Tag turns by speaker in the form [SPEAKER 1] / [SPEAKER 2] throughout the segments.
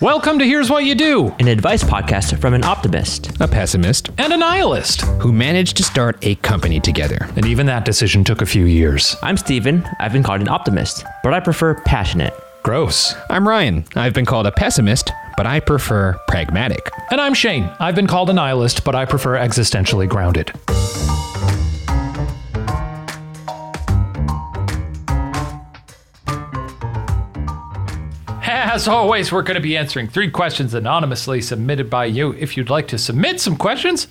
[SPEAKER 1] Welcome to Here's What You Do,
[SPEAKER 2] an advice podcast from an optimist,
[SPEAKER 3] a pessimist,
[SPEAKER 1] and a nihilist
[SPEAKER 3] who managed to start a company together.
[SPEAKER 1] And even that decision took a few years.
[SPEAKER 2] I'm Steven. I've been called an optimist, but I prefer passionate.
[SPEAKER 1] Gross.
[SPEAKER 3] I'm Ryan. I've been called a pessimist, but I prefer pragmatic.
[SPEAKER 1] And I'm Shane. I've been called a nihilist, but I prefer existentially grounded. As always, we're going to be answering three questions anonymously submitted by you. If you'd like to submit some questions,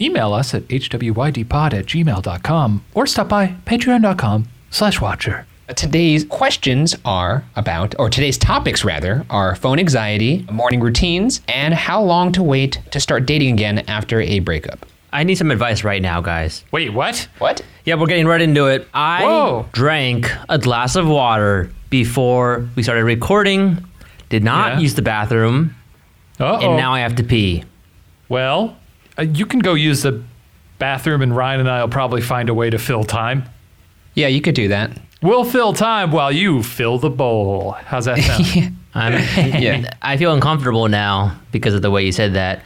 [SPEAKER 1] email us at hwydpod at gmail.com or stop by patreon.com slash watcher.
[SPEAKER 3] Today's questions are about, or today's topics rather, are phone anxiety, morning routines, and how long to wait to start dating again after a breakup.
[SPEAKER 2] I need some advice right now, guys.
[SPEAKER 1] Wait, what?
[SPEAKER 3] What?
[SPEAKER 2] Yeah, we're getting right into it. I
[SPEAKER 1] Whoa.
[SPEAKER 2] drank a glass of water before we started recording, did not
[SPEAKER 1] Yeah.
[SPEAKER 2] use the bathroom,
[SPEAKER 1] Uh-oh.
[SPEAKER 2] and now I have to pee.
[SPEAKER 1] Well, uh, you can go use the bathroom, and Ryan and I will probably find a way to fill time.
[SPEAKER 3] Yeah, you could do that.
[SPEAKER 1] We'll fill time while you fill the bowl. How's that sound?
[SPEAKER 2] I'm,
[SPEAKER 3] Yeah.
[SPEAKER 2] I feel uncomfortable now because of the way you said that.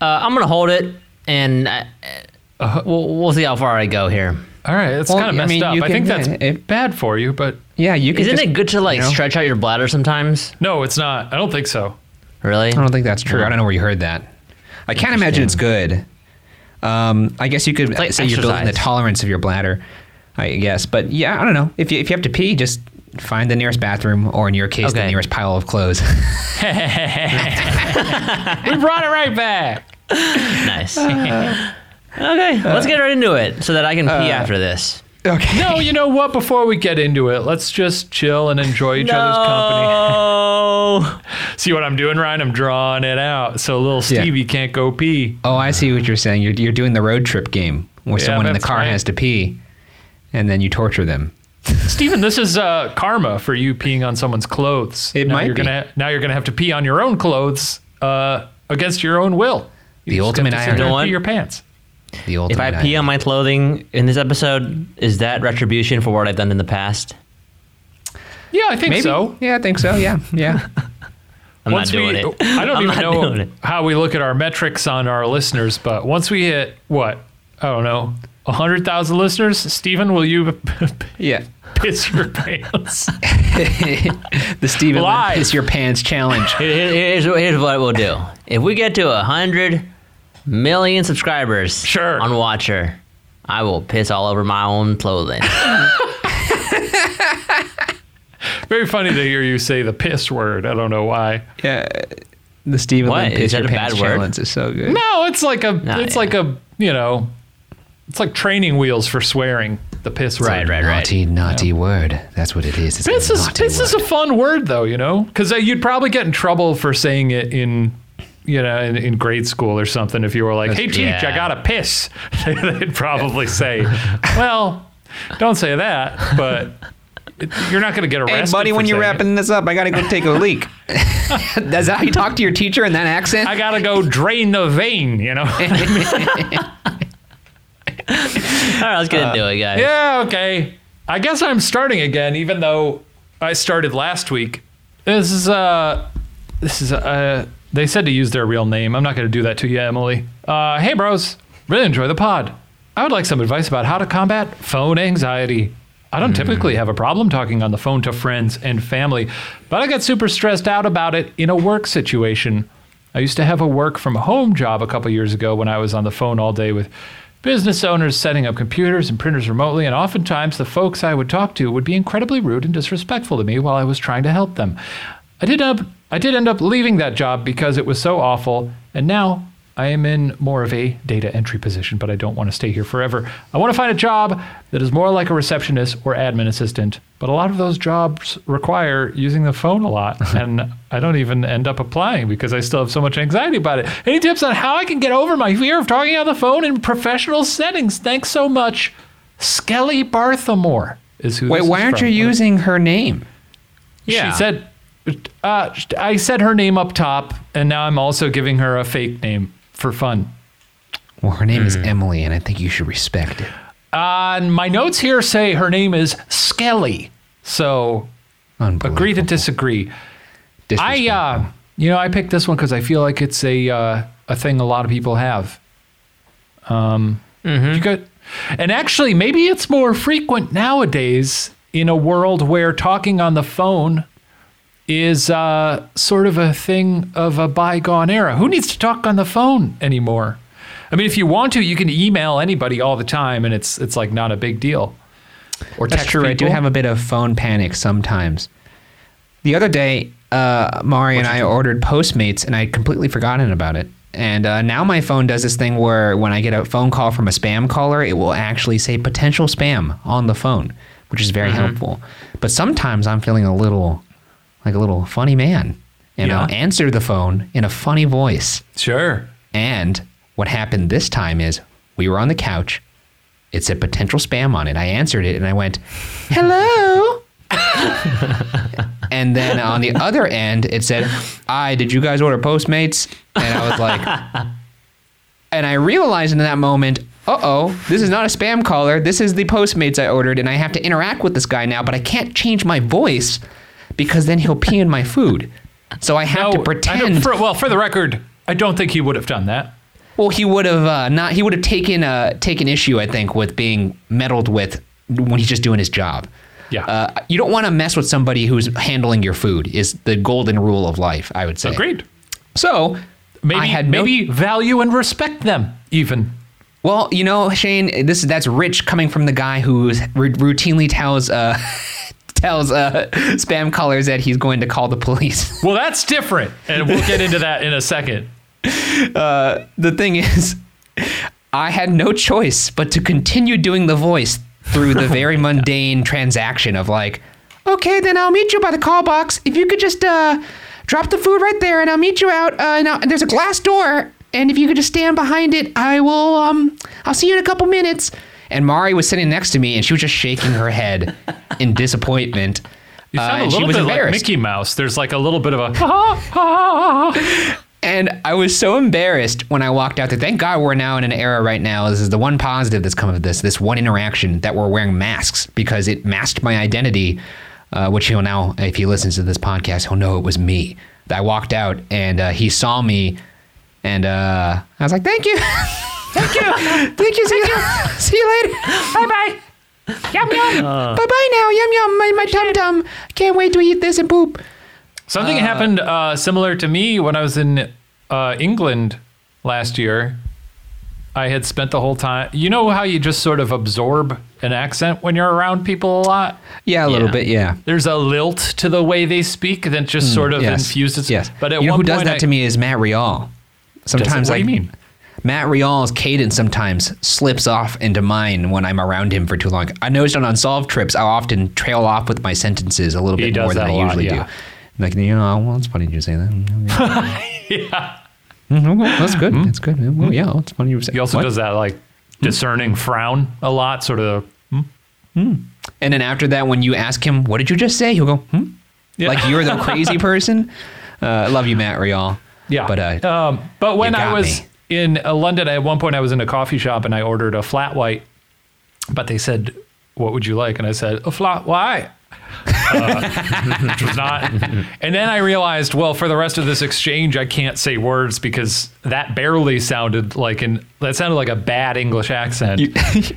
[SPEAKER 2] Uh, I'm gonna hold it, and uh, we'll, we'll see how far I go here.
[SPEAKER 1] All right, it's
[SPEAKER 3] Well,
[SPEAKER 1] kind of
[SPEAKER 3] I
[SPEAKER 1] messed
[SPEAKER 3] mean,
[SPEAKER 1] up.
[SPEAKER 3] you
[SPEAKER 1] I think
[SPEAKER 3] can-
[SPEAKER 1] that's
[SPEAKER 3] yeah, it-
[SPEAKER 1] bad for you, but
[SPEAKER 3] Yeah, you could.
[SPEAKER 2] Isn't
[SPEAKER 3] just-
[SPEAKER 2] it good to like
[SPEAKER 3] you know,
[SPEAKER 2] stretch out your bladder sometimes?
[SPEAKER 1] no, it's not. I don't think so.
[SPEAKER 2] Really?
[SPEAKER 3] I don't think that's true. I don't know where you heard that. I can't imagine it's good. Um, I guess you could
[SPEAKER 2] like
[SPEAKER 3] say you're building the tolerance of your bladder. I guess, but yeah, I don't know. If you, if you have to pee, just find the nearest bathroom, or in your case, the nearest pile of clothes.
[SPEAKER 1] We brought it right back.
[SPEAKER 2] Nice. okay, let's get right into it so that I can pee after this.
[SPEAKER 3] okay.
[SPEAKER 1] No, you know what? Before we get into it, let's just chill and enjoy each other's company.
[SPEAKER 2] Oh,
[SPEAKER 1] See what I'm doing, Ryan? I'm drawing it out so little
[SPEAKER 3] Yeah.
[SPEAKER 1] Stevie can't go pee.
[SPEAKER 3] Oh, I see what you're saying. You're you're doing the road trip game where
[SPEAKER 1] Yeah,
[SPEAKER 3] someone in the
[SPEAKER 1] that's
[SPEAKER 3] car
[SPEAKER 1] right.
[SPEAKER 3] has to pee, and then you torture them.
[SPEAKER 1] Steven, this is uh, karma for you peeing on someone's clothes.
[SPEAKER 3] It
[SPEAKER 1] now
[SPEAKER 3] might
[SPEAKER 1] you're
[SPEAKER 3] be.
[SPEAKER 1] Gonna, now you're gonna have to pee on your own clothes uh, against your own will. You
[SPEAKER 3] The
[SPEAKER 1] just
[SPEAKER 3] ultimate
[SPEAKER 1] have to sit
[SPEAKER 3] irony.
[SPEAKER 1] there and
[SPEAKER 2] You?
[SPEAKER 1] Pee your pants.
[SPEAKER 3] The
[SPEAKER 2] if. I pee on my clothing in this episode, is that retribution for what I've done in the past?
[SPEAKER 1] Yeah, I think
[SPEAKER 3] Maybe.
[SPEAKER 1] so.
[SPEAKER 3] Yeah, I think so. Yeah, yeah.
[SPEAKER 2] I'm
[SPEAKER 1] once
[SPEAKER 2] not doing
[SPEAKER 1] we,
[SPEAKER 2] it.
[SPEAKER 1] I don't
[SPEAKER 2] I'm
[SPEAKER 1] even know how we look at our metrics on our listeners, but once we hit what I don't know, hundred thousand listeners, Steven, will you
[SPEAKER 3] yeah.
[SPEAKER 1] piss your pants?
[SPEAKER 3] the Steven
[SPEAKER 1] Lim.
[SPEAKER 3] piss your pants challenge.
[SPEAKER 2] Here- here- Here's, here's what we'll do. If we get to 100 million subscribers
[SPEAKER 1] Sure.
[SPEAKER 2] on Watcher, I will piss all over my own clothing.
[SPEAKER 1] Very funny to hear you say the piss word. I don't know why.
[SPEAKER 3] Yeah. The Steven
[SPEAKER 2] What?
[SPEAKER 3] Lim
[SPEAKER 2] Is
[SPEAKER 3] piss
[SPEAKER 2] that
[SPEAKER 3] your
[SPEAKER 2] a
[SPEAKER 3] pants
[SPEAKER 2] bad word?
[SPEAKER 3] challenge is so good.
[SPEAKER 1] No, it's like a
[SPEAKER 2] No,
[SPEAKER 1] it's
[SPEAKER 2] yeah.
[SPEAKER 1] like a you know, it's like training wheels for swearing. The piss word.
[SPEAKER 2] Right, right, right.
[SPEAKER 3] Naughty, naughty word. That's what it is. It's
[SPEAKER 1] Piss
[SPEAKER 3] a
[SPEAKER 1] is
[SPEAKER 3] naughty
[SPEAKER 1] piss is a fun word though, you know, because uh, you'd probably get in trouble for saying it in. You know, in, in grade school or something, if you were like, "Hey, teach,
[SPEAKER 2] Yeah.
[SPEAKER 1] I gotta piss," they'd probably say, "Well, don't say that," but it, you're not gonna get arrested.
[SPEAKER 3] Hey, buddy,
[SPEAKER 1] for
[SPEAKER 3] when you're
[SPEAKER 1] saying it.
[SPEAKER 3] wrapping this up, I gotta go take a leak. Is that how you talk to your teacher in that accent?
[SPEAKER 1] I gotta go drain the vein. You know.
[SPEAKER 2] All right, let's get into it, guys.
[SPEAKER 1] Yeah, okay. I guess I'm starting again, even though I started last week. This is uh, this is uh, they said to use their real name. I'm not going to do that to you, Emily. Uh, hey, bros, really enjoy the pod. I would like some advice about how to combat phone anxiety. I don't typically have a problem talking on the phone to friends and family, but I get super stressed out about it in a work situation. I used to have a work from home job a couple years ago when I was on the phone all day with business owners setting up computers and printers remotely, and oftentimes the folks I would talk to would be incredibly rude and disrespectful to me while I was trying to help them. I did up I did end up leaving that job because it was so awful, and now I am in more of a data entry position, but I don't want to stay here forever. I want to find a job that is more like a receptionist or admin assistant, but a lot of those jobs require using the phone a lot, and I don't even end up applying because I still have so much anxiety about it. Any tips on how I can get over my fear of talking on the phone in professional settings? Thanks so much. Skelly Barthamore is who
[SPEAKER 3] Wait,
[SPEAKER 1] this
[SPEAKER 3] why
[SPEAKER 1] is
[SPEAKER 3] aren't
[SPEAKER 1] from.
[SPEAKER 3] you using her name?
[SPEAKER 2] Yeah.
[SPEAKER 1] She said, uh, I said her name up top, and now I'm also giving her a fake name for fun.
[SPEAKER 3] Well, her name is Emily, and I think you should respect it.
[SPEAKER 1] Uh, my notes here say her name is Skelly. So
[SPEAKER 3] Unbelievable.
[SPEAKER 1] agree to disagree. I uh, you know, I picked this one because I feel like it's a uh, a thing a lot of people have. Um, you got, and actually, maybe it's more frequent nowadays in a world where talking on the phone is uh, sort of a thing of a bygone era. Who needs to talk on the phone anymore? I mean, if you want to, you can email anybody all the time, and it's it's like not a big deal. Or
[SPEAKER 3] That's
[SPEAKER 1] text
[SPEAKER 3] true. I do have a bit of phone panic sometimes. The other day, uh, Mari and I ordered Postmates, and I'd completely forgotten about it. And uh, now my phone does this thing where when I get a phone call from a spam caller, it will actually say potential spam on the phone, which is very helpful. But sometimes I'm feeling a little like a little funny man, and
[SPEAKER 1] Yeah.
[SPEAKER 3] I'll answer the phone in a funny voice.
[SPEAKER 1] Sure.
[SPEAKER 3] And what happened this time is we were on the couch. It said potential spam on it. I answered it and I went, hello. and then on the other end, it said, I, did you guys order Postmates? And I was like, and I realized in that moment, uh oh, this is not a spam caller. This is the Postmates I ordered, and I have to interact with this guy now, but I can't change my voice because then he'll pee in my food. So I have
[SPEAKER 1] No,
[SPEAKER 3] to pretend.
[SPEAKER 1] for, well, for the record, I don't think he would have done that.
[SPEAKER 3] Well, he would have uh, not. He would have taken uh, taken issue, I think, with being meddled with when he's just doing his job.
[SPEAKER 1] Yeah.
[SPEAKER 3] Uh, you don't want to mess with somebody who's handling your food. Is the golden rule of life, I would say.
[SPEAKER 1] Agreed.
[SPEAKER 3] So
[SPEAKER 1] Maybe
[SPEAKER 3] I had no-
[SPEAKER 1] maybe value and respect them even.
[SPEAKER 3] Well, you know, Shane, this that's rich coming from the guy who r- routinely tells uh, tells uh, spam callers that he's going to call the police.
[SPEAKER 1] Well, that's different, and we'll get into that in a second.
[SPEAKER 3] the thing is, I had no choice but to continue doing the voice through the very mundane transaction of like, okay, then I'll meet you by the call box. If you could just uh, drop the food right there, and I'll meet you out. Uh, there's a glass door, and if you could just stand behind it, I will. Um, I'll see you in a couple minutes. And Mari was sitting next to me, and she was just shaking her head in disappointment.
[SPEAKER 1] You
[SPEAKER 3] Uh,
[SPEAKER 1] a
[SPEAKER 3] and she
[SPEAKER 1] little
[SPEAKER 3] was
[SPEAKER 1] bit like
[SPEAKER 3] embarrassed.
[SPEAKER 1] Mickey Mouse. There's like a little bit of a.
[SPEAKER 3] And I was so embarrassed when I walked out there. Thank God we're now in an era right now. This is the one positive that's come of this. This one interaction that we're wearing masks because it masked my identity, uh, which he'll now, if he listens to this podcast, he'll know it was me. I walked out and uh, he saw me, and uh, I was like, "Thank you, thank you, thank you, see you, see you later, bye bye." Yum yum. bye bye now. Yum yum. My, my tum tum. Can't wait to eat this and poop.
[SPEAKER 1] Something happened uh, similar to me when I was in uh, England last year. I had spent the whole time. You know how you just sort of absorb an accent when you're around people a lot?
[SPEAKER 3] Yeah, a little
[SPEAKER 2] Yeah.
[SPEAKER 3] bit. Yeah.
[SPEAKER 1] There's a lilt to the way they speak that just sort of
[SPEAKER 3] yes.
[SPEAKER 1] infuses.
[SPEAKER 3] Yes.
[SPEAKER 1] But at
[SPEAKER 3] you know
[SPEAKER 1] one
[SPEAKER 3] who does that
[SPEAKER 1] I-
[SPEAKER 3] to me is Matt Rial. Sometimes
[SPEAKER 1] What
[SPEAKER 3] I
[SPEAKER 1] do you mean?
[SPEAKER 3] Matt Rial's cadence sometimes slips off into mine when I'm around him for too long. I noticed on unsolved trips, I often trail off with my sentences a little
[SPEAKER 1] He
[SPEAKER 3] bit more than I
[SPEAKER 1] lot,
[SPEAKER 3] usually
[SPEAKER 1] yeah.
[SPEAKER 3] do. Like you know, well, it's funny you say that.
[SPEAKER 1] yeah.
[SPEAKER 3] Mhm, well, that's good. That's good. Well, yeah, it's funny you say. That.
[SPEAKER 1] He also
[SPEAKER 3] What?
[SPEAKER 1] does that like discerning frown a lot, sort of.
[SPEAKER 3] And then after that, when you ask him, "What did you just say?" He'll go, "Hmm."
[SPEAKER 1] Yeah.
[SPEAKER 3] Like you're the crazy person. Uh, I love you, Matt Rial.
[SPEAKER 1] Yeah.
[SPEAKER 3] But uh,
[SPEAKER 1] um, but when I was
[SPEAKER 3] me.
[SPEAKER 1] In uh, London, at one point I was in a coffee shop and I ordered a flat white, but they said, "What would you like?" And I said, "A flat white." Uh, which was not. And then I realized, well, for the rest of this exchange, I can't say words because that barely sounded like an that sounded like a bad English accent,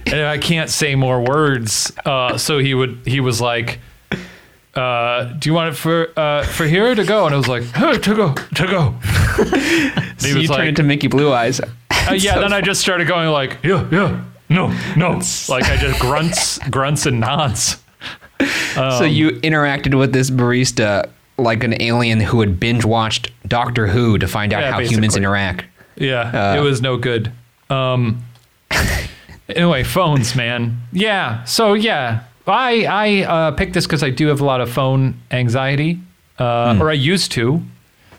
[SPEAKER 1] and I can't say more words. Uh, so he would he was like, uh, "Do you want it for uh, for here to go?" And I was like, "Hey, to go, to go." so
[SPEAKER 3] you
[SPEAKER 1] was
[SPEAKER 3] turn
[SPEAKER 1] like,
[SPEAKER 3] into Mickey Blue Eyes.
[SPEAKER 1] uh, yeah. then I just started going like, "Yeah, yeah, no, no," like I just grunts, grunts and nods.
[SPEAKER 3] so you interacted with this barista like an alien who had binge watched Doctor Who to find out
[SPEAKER 1] Yeah,
[SPEAKER 3] how humans
[SPEAKER 1] basically.
[SPEAKER 3] interact.
[SPEAKER 1] Yeah,
[SPEAKER 3] Uh,
[SPEAKER 1] it was no good. Um. anyway, phones, man. Yeah. So yeah, I I uh, picked this because I do have a lot of phone anxiety, uh,
[SPEAKER 3] Hmm.
[SPEAKER 1] or I used to.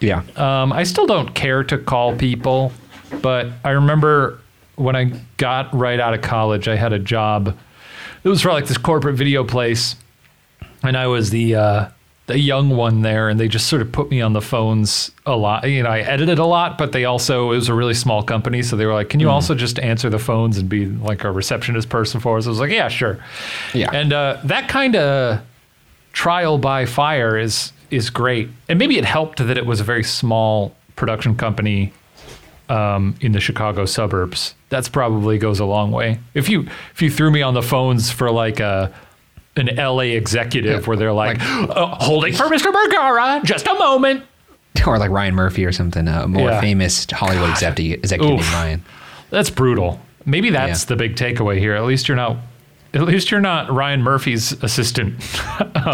[SPEAKER 3] Yeah.
[SPEAKER 1] Um, I still don't care to call people, but I remember when I got right out of college, I had a job. It was for like this corporate video place, and I was the uh, the young one there, and they just sort of put me on the phones a lot. You know, I edited a lot, but they also it was a really small company, so they were like, "Can you also just answer the phones and be like a receptionist person for us?" I was like, "Yeah, sure."
[SPEAKER 3] Yeah.
[SPEAKER 1] And uh, that kind of trial by fire is is great. And maybe it helped that it was a very small production company um, in the Chicago suburbs. That's probably goes a long way. If you if you threw me on the phones for like a an LA executive where they're like, uh, holding for Mr. Bergara, just a moment.
[SPEAKER 3] or like Ryan Murphy or something, a more
[SPEAKER 1] Yeah.
[SPEAKER 3] famous Hollywood executive, executive Ryan.
[SPEAKER 1] That's brutal. Maybe that's
[SPEAKER 3] Yeah.
[SPEAKER 1] the big takeaway here. At least you're not. At least you're not Ryan Murphy's assistant. um,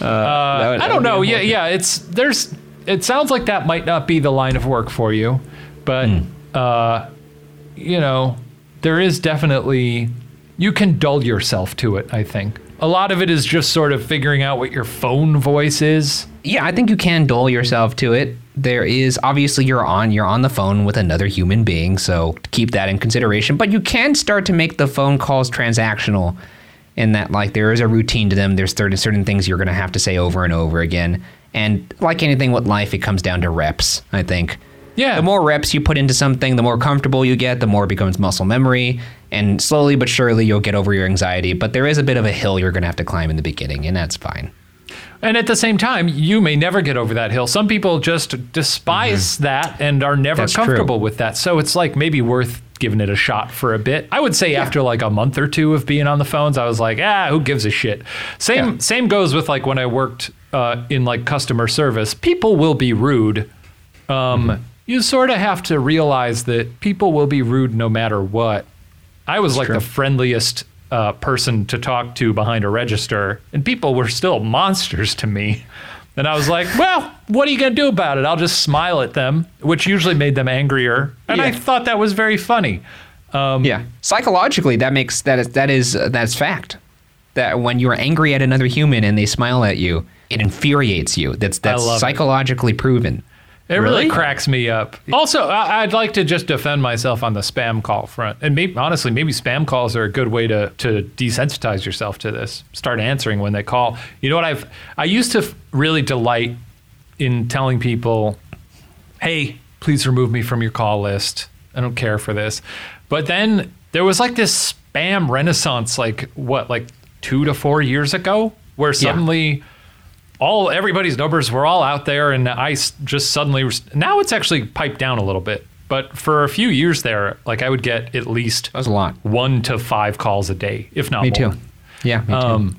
[SPEAKER 1] uh, I don't know. Yeah, yeah. It's there's. It sounds like that might not be the line of work for you, but uh, you know, there is definitely you can dull yourself to it. I think a lot of it is just sort of figuring out what your phone voice is.
[SPEAKER 3] Yeah, I think you can dull yourself to it. There is obviously you're on you're on the phone with another human being, so keep that in consideration. But you can start to make the phone calls transactional in that like there is a routine to them. There's certain certain things you're gonna have to say over and over again. And like anything with life, it comes down to reps, I think.
[SPEAKER 1] Yeah.
[SPEAKER 3] The more reps you put into something, the more comfortable you get, the more it becomes muscle memory. And slowly but surely you'll get over your anxiety. But there is a bit of a hill you're gonna have to climb in the beginning, and that's fine.
[SPEAKER 1] And at the same time, you may never get over that hill. Some people just despise that and are never
[SPEAKER 3] Mm-hmm. That's true.
[SPEAKER 1] comfortable with that. So it's like maybe worth giving it a shot for a bit. I would say after like a month or two of being on the phones, I was like, ah, who gives a shit? Same
[SPEAKER 3] Yeah.
[SPEAKER 1] same goes with like when I worked uh, in like customer service. People will be rude. Um,
[SPEAKER 3] Mm-hmm.
[SPEAKER 1] You sort of have to realize that people will be rude no matter what. I was like
[SPEAKER 3] true.
[SPEAKER 1] the friendliest uh, person to talk to behind a register, and people were still monsters to me. And I was like, well, what are you going to do about it? I'll just smile at them, which usually made them angrier. And I thought that was very funny.
[SPEAKER 3] Yeah, psychologically, that makes that is that is uh, that's fact. That when you're angry at another human and they smile at you, it infuriates you. That's that's
[SPEAKER 1] love it.
[SPEAKER 3] psychologically proven.
[SPEAKER 1] It really,
[SPEAKER 2] Really?
[SPEAKER 1] cracks me up. Also, I- I'd like to just defend myself on the spam call front. And maybe, honestly, maybe spam calls are a good way to, to desensitize yourself to this. Start answering when they call. You know what I've I used to really delight in telling people, "Hey, please remove me from your call list. I don't care for this." But then there was like this spam renaissance like what, like 2 to 4 years ago where suddenly all everybody's numbers were all out there and i just suddenly now it's actually piped down a little bit but for a few years there like i would get at least
[SPEAKER 3] That a lot.
[SPEAKER 1] one to five calls a day if not
[SPEAKER 3] Me
[SPEAKER 1] more
[SPEAKER 3] too. Yeah, me too.
[SPEAKER 1] um,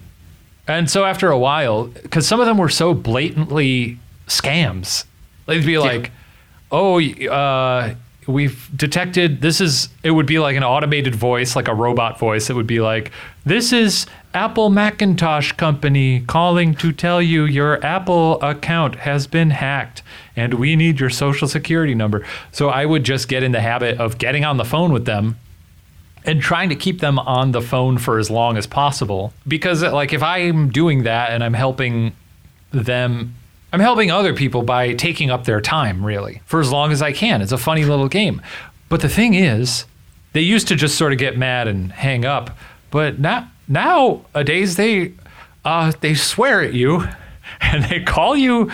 [SPEAKER 1] and so after a while because some of them were so blatantly scams they'd be like oh uh, we've detected this is it would be like an automated voice like a robot voice it would be like this is apple macintosh company calling to tell you your apple account has been hacked and we need your social security number. So i would just get in the habit of getting on the phone with them and trying to keep them on the phone for as long as possible. Because like if i'm doing that and i'm helping them i'm helping other people by taking up their time really for as long as i can. It's a funny little game. But the thing is they used to just sort of get mad and hang up but now nowadays they uh, they swear at you and they call you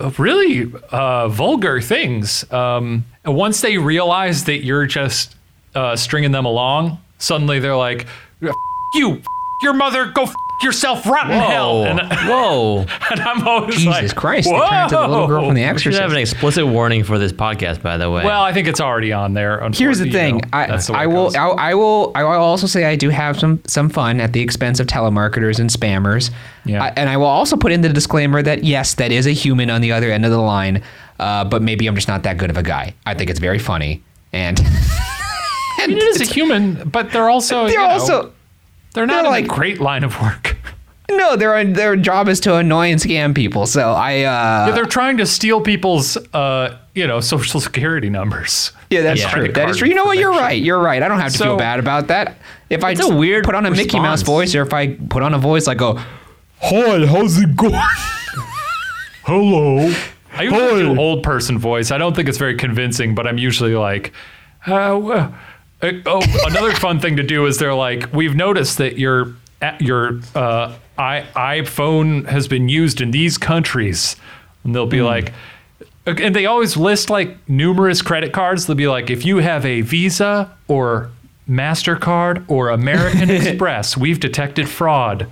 [SPEAKER 1] uh, really uh, vulgar things. Um, once they realize that you're just uh, stringing them along, suddenly they're like, "F- "You, your mother, go yourself, rotten hell."
[SPEAKER 2] Whoa.
[SPEAKER 1] And,
[SPEAKER 2] Whoa.
[SPEAKER 1] and I'm always
[SPEAKER 3] Jesus
[SPEAKER 1] like,
[SPEAKER 3] Christ! They turned into the little girl from The
[SPEAKER 1] "Whoa."
[SPEAKER 2] We should have an explicit warning for this podcast, by the way.
[SPEAKER 1] Well, I think it's already on there.
[SPEAKER 3] Here's the
[SPEAKER 1] unfortunately, you
[SPEAKER 3] thing.
[SPEAKER 1] know,
[SPEAKER 3] I,
[SPEAKER 1] that's the way
[SPEAKER 3] I
[SPEAKER 1] it
[SPEAKER 3] will
[SPEAKER 1] goes.
[SPEAKER 3] I, I will I will also say I do have some some fun at the expense of telemarketers and spammers.
[SPEAKER 1] Yeah.
[SPEAKER 3] I- and I will also put in the disclaimer that yes, that is a human on the other end of the line, uh, but maybe I'm just not that good of a guy. I think it's very funny and.
[SPEAKER 1] I mean, it is a human, but they're also
[SPEAKER 3] They're
[SPEAKER 1] you know,
[SPEAKER 3] also
[SPEAKER 1] they're not
[SPEAKER 3] they're
[SPEAKER 1] in
[SPEAKER 3] like-
[SPEAKER 1] a great line of work.
[SPEAKER 3] No, their their job is to annoy and scam people. So I uh,
[SPEAKER 1] they're trying to steal people's, uh, you know, social security numbers.
[SPEAKER 3] Yeah, that's
[SPEAKER 2] Yeah.
[SPEAKER 3] true. That is true. You know what? You're right. You're right. I don't have to
[SPEAKER 1] So-
[SPEAKER 3] feel bad about that. If I
[SPEAKER 2] It's
[SPEAKER 3] just
[SPEAKER 2] weird
[SPEAKER 3] put on a Mickey Mouse voice, or if I put on a voice like go,
[SPEAKER 1] Hi, how's it going? Hello. I usually do old person voice. I don't think it's very convincing, but I'm usually like, uh, uh, oh, another fun thing to do is they're like, we've noticed that your a- your uh, i iPhone has been used in these countries, and they'll be hmm. like. And they always list like numerous credit cards. They'll be like, if you have a Visa or MasterCard or American Express, we've detected fraud.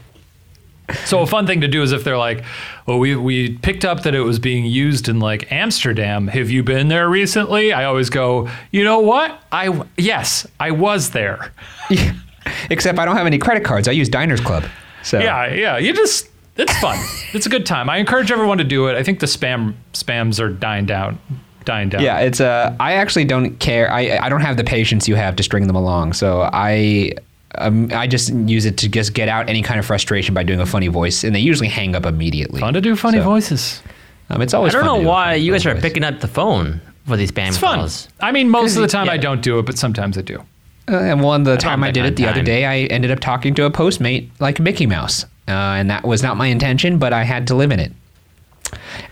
[SPEAKER 1] So a fun thing to do is if they're like, "Well, we we picked up that it was being used in like Amsterdam. Have you been there recently?" I always go, "You know what? I yes, I was there."
[SPEAKER 3] Except I don't have any credit cards. I use Diners Club. So
[SPEAKER 1] Yeah, yeah. You just it's fun. it's a good time. I encourage everyone to do it. I think the spam spams are dying down, dying down.
[SPEAKER 3] Yeah, it's uh I actually don't care. I I don't have the patience you have to string them along. So I um, I just use it to just get out any kind of frustration by doing a funny voice, and they usually hang up immediately.
[SPEAKER 1] fun to do funny
[SPEAKER 3] So,
[SPEAKER 1] voices.
[SPEAKER 3] Um, it's always.
[SPEAKER 2] I don't
[SPEAKER 3] fun to
[SPEAKER 2] know
[SPEAKER 3] do
[SPEAKER 2] why you guys are
[SPEAKER 3] voice.
[SPEAKER 2] picking up the phone for these spam
[SPEAKER 1] It's fun.
[SPEAKER 2] calls.
[SPEAKER 1] I mean, most of the time I don't do it, but sometimes I do.
[SPEAKER 3] Uh, and one the time I did it the other day, I ended up talking to a postmate like Mickey Mouse, uh, and that was not my intention, but I had to live in it.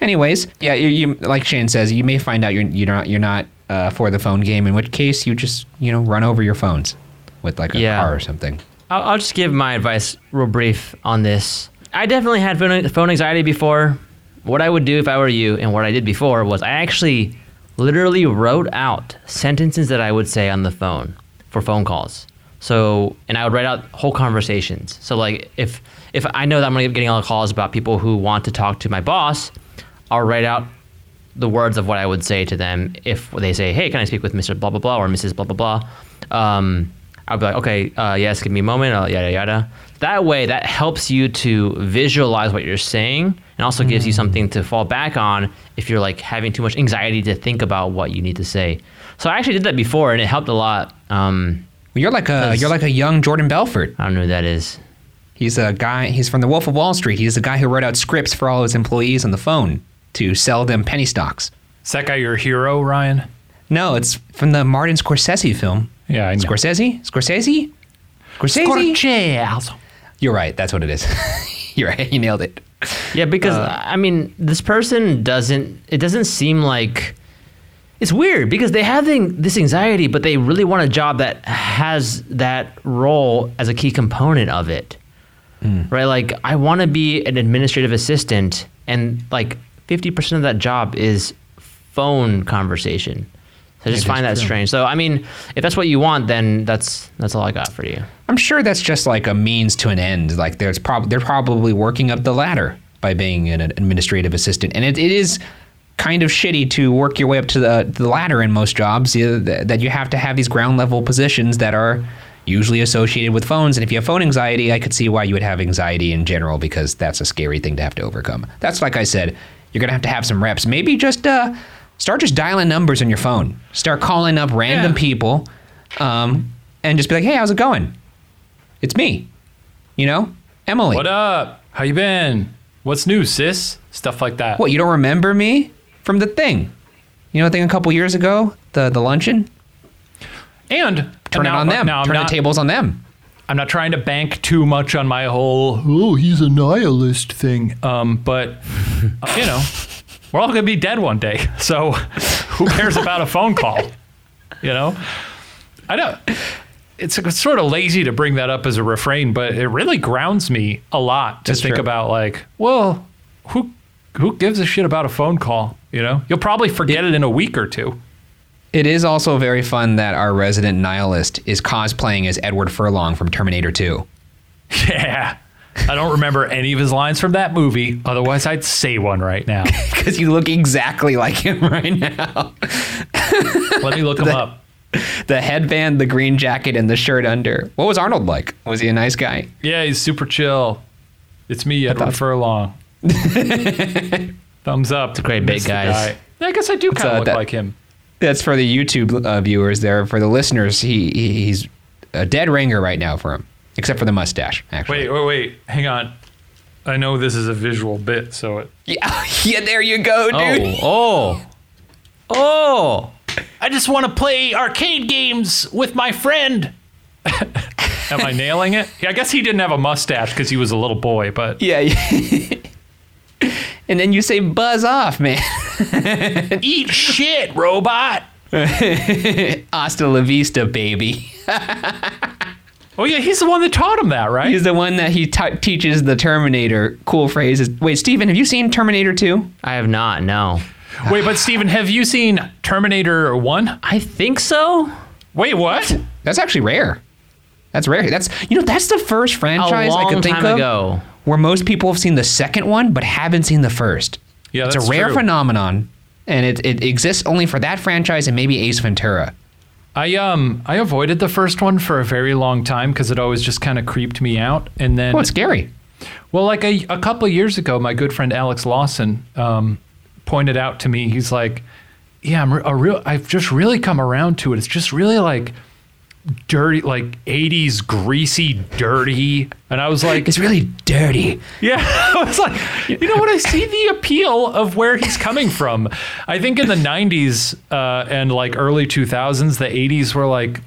[SPEAKER 3] Anyways, yeah, you, you like Shane says, you may find out you're you're not you're not uh, for the phone game. In which case, you just you know run over your phones with like a
[SPEAKER 2] Yeah.
[SPEAKER 3] car or something.
[SPEAKER 2] I'll, I'll just give my advice real brief on this. I definitely had phone anxiety before. What I would do if I were you, and what I did before, was I actually literally wrote out sentences that I would say on the phone for phone calls. So, and I would write out whole conversations. So, like, if if I know that I'm gonna be getting a lot of calls about people who want to talk to my boss, I'll write out the words of what I would say to them if they say, "Hey, can I speak with Mr. Blah blah blah or Mrs. Blah blah blah?" Um, I'll be like, "Okay, uh, yes, give me a moment." Uh, yada yada. That way, that helps you to visualize what you're saying, and also gives you something to fall back on if you're like having too much anxiety to think about what you need to say. So I actually did that before, and it helped a lot. Um,
[SPEAKER 3] you're like a you're like a young Jordan Belfort.
[SPEAKER 2] I don't know who that is.
[SPEAKER 3] He's a guy. He's from the Wolf of Wall Street. He's the guy who wrote out scripts for all his employees on the phone to sell them penny stocks.
[SPEAKER 1] Is that guy your hero, Ryan?
[SPEAKER 3] No, it's from the Martin Scorsese film.
[SPEAKER 1] Yeah, I know.
[SPEAKER 3] Scorsese? Scorsese? Scorsese? You're right. That's what it is. You're right. You nailed it.
[SPEAKER 2] Yeah, because I mean, this person doesn't. It doesn't seem like. It's weird because they have the- this anxiety, but they really want a job that has that role as a key component of it. Hmm. Right? Like, I want to be an administrative assistant, and like 50% of that job is phone conversation. So I just
[SPEAKER 3] It
[SPEAKER 2] find that
[SPEAKER 3] true.
[SPEAKER 2] strange. So I mean, if that's what you want, then that's that's all I got for you.
[SPEAKER 3] I'm sure that's just like a means to an end. Like there's prob- they're probably working up the ladder by being an administrative assistant, and it, it is kind of shitty to work your way up to the, the ladder in most jobs. That you have to have these ground level positions that are usually associated with phones. And if you have phone anxiety, I could see why you would have anxiety in general because that's a scary thing to have to overcome. That's like I said, you're gonna have to have some reps. Maybe just uh, start just dialing numbers on your phone. Start calling up random
[SPEAKER 1] Yeah.
[SPEAKER 3] people, um, and just be like, "Hey, how's it going? It's me. You know, Emily.
[SPEAKER 1] What up? How you been? What's new, sis? Stuff like that.
[SPEAKER 3] What, you don't remember me from the thing? You know, the thing a couple years ago, the the luncheon.
[SPEAKER 1] And
[SPEAKER 3] Turn
[SPEAKER 1] now,
[SPEAKER 3] it on them.
[SPEAKER 1] Now
[SPEAKER 3] Turn
[SPEAKER 1] not,
[SPEAKER 3] the tables on them.
[SPEAKER 1] I'm not trying to bank too much on my whole "oh he's a nihilist" thing. Um, but uh, you know, we're all gonna be dead one day. So who cares about a phone call? You know, I. It's, it's sort of lazy to bring that up as a refrain, but it really grounds me a lot to
[SPEAKER 3] That's
[SPEAKER 1] think
[SPEAKER 3] true.
[SPEAKER 1] about like, well, who who gives a shit about a phone call? You know, you'll probably forget it in a week or two.
[SPEAKER 3] It is also very fun that our resident nihilist is cosplaying as Edward Furlong from Terminator 2.
[SPEAKER 1] Yeah. I don't remember any of his lines from that movie. Otherwise, I'd say one right now.
[SPEAKER 3] Because you look exactly like him right now.
[SPEAKER 1] Let me look him up.
[SPEAKER 3] The headband, the green jacket, and the shirt under. What was Arnold like? Was he a nice guy?
[SPEAKER 1] Yeah, he's super chill. It's me, Edward
[SPEAKER 3] thought-
[SPEAKER 1] Furlong. Thumbs up. It's
[SPEAKER 2] a great bit, guys.
[SPEAKER 1] I guess I do kind of
[SPEAKER 3] uh,
[SPEAKER 1] look
[SPEAKER 3] that-
[SPEAKER 1] like him.
[SPEAKER 3] That's for the YouTube uh, viewers. There for the listeners, he, he he's a dead ringer right now for him, except for the mustache. Actually,
[SPEAKER 1] Wait, wait, wait. Hang on. I know this is a visual bit, so it.
[SPEAKER 3] yeah, yeah. There you go, dude.
[SPEAKER 2] Oh, oh, oh!
[SPEAKER 1] I just want to play arcade games with my friend. Am I nailing it? Yeah, I guess he didn't have a mustache because he was a little boy, but
[SPEAKER 3] Yeah. yeah. and then you say buzz off, man.
[SPEAKER 1] eat shit, robot.
[SPEAKER 3] Hasta la vista, baby.
[SPEAKER 1] Oh yeah, he's the one that taught him that, right?
[SPEAKER 3] He's the one that he t- teaches the Terminator cool phrases. Wait, Steven, have you seen Terminator 2?
[SPEAKER 2] I have not. No,
[SPEAKER 1] Wait, but Steven, have you seen Terminator 1?
[SPEAKER 2] I think so.
[SPEAKER 1] Wait, what?
[SPEAKER 3] That's actually rare. That's rare. That's you know that's the first franchise I
[SPEAKER 2] long
[SPEAKER 3] could think
[SPEAKER 2] time
[SPEAKER 3] of
[SPEAKER 2] ago.
[SPEAKER 3] Where most people have seen the second one but haven't seen the first.
[SPEAKER 1] Yeah,
[SPEAKER 3] it's
[SPEAKER 1] that's
[SPEAKER 3] a rare
[SPEAKER 1] true.
[SPEAKER 3] phenomenon, and it, it exists only for that franchise and maybe Ace Ventura.
[SPEAKER 1] I um I avoided the first one for a very long time because it always just kind of creeped me out. And then,
[SPEAKER 3] Oh, it's scary.
[SPEAKER 1] well, like a, a couple of years ago, my good friend Alex Lawson um, pointed out to me. He's like, "Yeah, I'm a real. I've just really come around to it. It's just really like dirty, like '80s greasy, dirty." And I was like,
[SPEAKER 3] It's really dirty.
[SPEAKER 1] Yeah, I was like, you know what? I see the appeal of where he's coming from. I think in the '90s uh, and like early 2000s, the '80s were like,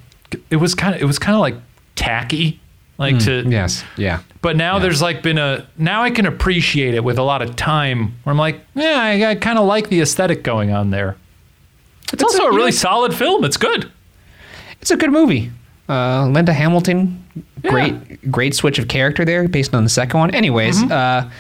[SPEAKER 1] it was kind of, it was kind of like tacky, like to.
[SPEAKER 3] Yes. Yeah.
[SPEAKER 1] But now there's like been a now I can appreciate it with a lot of time. Where I'm like, yeah, I, I kind of like the aesthetic going on there. It's, also
[SPEAKER 3] a-
[SPEAKER 1] a, really solid film. It's good.
[SPEAKER 3] It's a good movie. Uh, Linda Hamilton, great, great switch of character there based on the second one. Anyways, uh,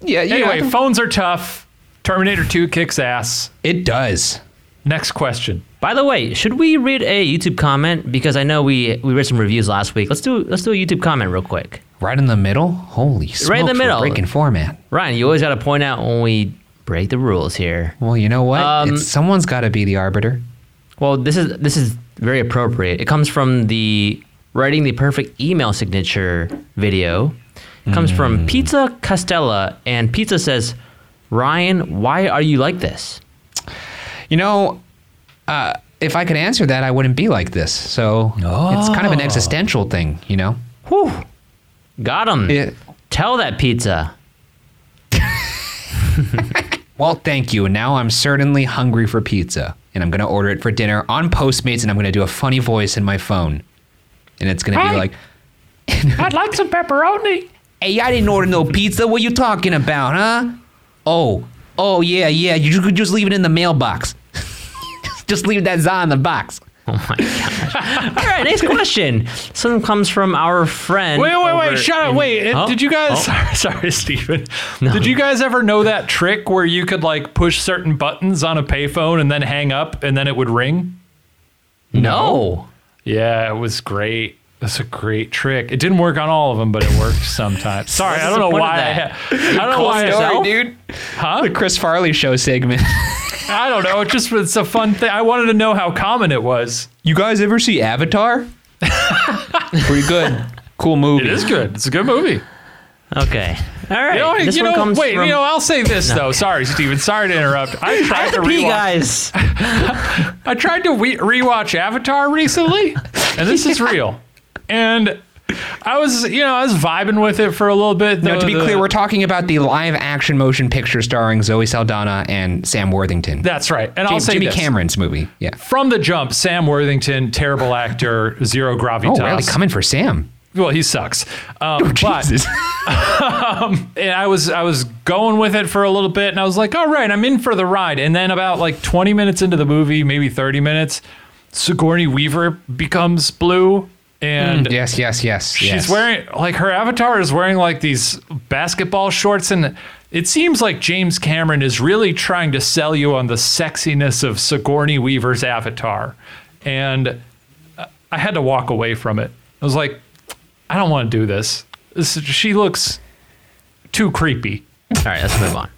[SPEAKER 3] yeah, yeah,
[SPEAKER 1] Anyway,
[SPEAKER 3] I think
[SPEAKER 1] phones are tough. Terminator 2 kicks ass.
[SPEAKER 3] it does.
[SPEAKER 1] Next question.
[SPEAKER 2] By the way, should we read a YouTube comment? Because I know we we read some reviews last week. Let's do let's do a YouTube comment real quick.
[SPEAKER 3] Right in the middle. Holy smokes!
[SPEAKER 2] Right in the
[SPEAKER 3] we're
[SPEAKER 2] middle.
[SPEAKER 3] breaking format.
[SPEAKER 2] Ryan, you always got to point out when we break the rules here.
[SPEAKER 3] Well, you know what?
[SPEAKER 2] Um,
[SPEAKER 3] It's- someone's got to be the arbiter.
[SPEAKER 2] Well, this is this is very appropriate. It comes from the writing the perfect email signature video. It comes from Pizza Costella, and Pizza says, "Ryan, why are you like this?"
[SPEAKER 3] You know, uh, if I could answer that, I wouldn't be like this. So it's kind of an existential thing, you know.
[SPEAKER 2] Whew, got him.
[SPEAKER 3] It,
[SPEAKER 2] Tell that pizza.
[SPEAKER 3] well, thank you. Now I'm certainly hungry for pizza, and I'm gonna order it for dinner on Postmates, and I'm gonna do a funny voice in my phone, and it's gonna
[SPEAKER 1] Hi.
[SPEAKER 3] be like,
[SPEAKER 1] I'd like some pepperoni.
[SPEAKER 3] "Hey, I didn't order no pizza. What you talking about, huh? Oh, oh yeah, yeah. You could just leave it in the mailbox. just leave that za in the box."
[SPEAKER 2] Oh my gosh. All right, next question. This one comes from our friend.
[SPEAKER 1] Wait, wait, wait!
[SPEAKER 2] over
[SPEAKER 1] Shut up! Wait,
[SPEAKER 2] Oh,
[SPEAKER 1] did you guys?
[SPEAKER 2] oh.
[SPEAKER 1] Sorry, sorry, Steven. Did you guys ever know that trick where you could like push certain buttons on a payphone and then hang up and then it would ring?
[SPEAKER 2] No.
[SPEAKER 1] Yeah, it was great. That's a great trick. It didn't work on all of them, but it worked sometimes. Sorry, I don't know
[SPEAKER 2] the point of
[SPEAKER 1] why. I, I don't know why. I,
[SPEAKER 2] yourself?
[SPEAKER 3] dude.
[SPEAKER 1] huh?
[SPEAKER 3] The Chris Farley show segment.
[SPEAKER 1] I don't know. It just was a fun thing. I wanted to know how common it was.
[SPEAKER 3] You guys ever see Avatar? Pretty good. Cool movie.
[SPEAKER 1] It is good. It's a good movie.
[SPEAKER 2] Okay. All right.
[SPEAKER 1] You know,
[SPEAKER 2] this
[SPEAKER 1] you
[SPEAKER 2] one
[SPEAKER 1] know
[SPEAKER 2] comes
[SPEAKER 1] wait,
[SPEAKER 2] from
[SPEAKER 1] you know, I'll say this though. Sorry, Steven. Sorry to interrupt. I tried to
[SPEAKER 2] Pee,
[SPEAKER 1] rewatch.
[SPEAKER 2] guys.
[SPEAKER 1] I tried to we- rewatch Avatar recently, and this is real. And I was, you know, I was vibing with it for a little bit.
[SPEAKER 3] Now, to be
[SPEAKER 1] the-
[SPEAKER 3] clear, we're talking about the live action motion picture starring Zoe Saldana and Sam Worthington.
[SPEAKER 1] that's right. And I'll say
[SPEAKER 3] Jimmy
[SPEAKER 1] this.
[SPEAKER 3] Cameron's movie. Yeah.
[SPEAKER 1] from the jump. Sam Worthington, terrible actor, zero gravitas.
[SPEAKER 3] Oh, really? Coming for Sam.
[SPEAKER 1] well, he sucks. Um, but
[SPEAKER 3] Jesus.
[SPEAKER 1] and I was I was going with it for a little bit, and I was like, all right, I'm in for the ride. And then about like 20 minutes into the movie, maybe 30 minutes, Sigourney Weaver becomes blue, and mm.
[SPEAKER 3] yes, yes, yes.
[SPEAKER 1] she's
[SPEAKER 3] yes.
[SPEAKER 1] wearing like her avatar is wearing like these basketball shorts, and it seems like James Cameron is really trying to sell you on the sexiness of Sigourney Weaver's avatar, and I had to walk away from it. I was like, I don't want to do this. this she looks too creepy.
[SPEAKER 2] All right, let's move on.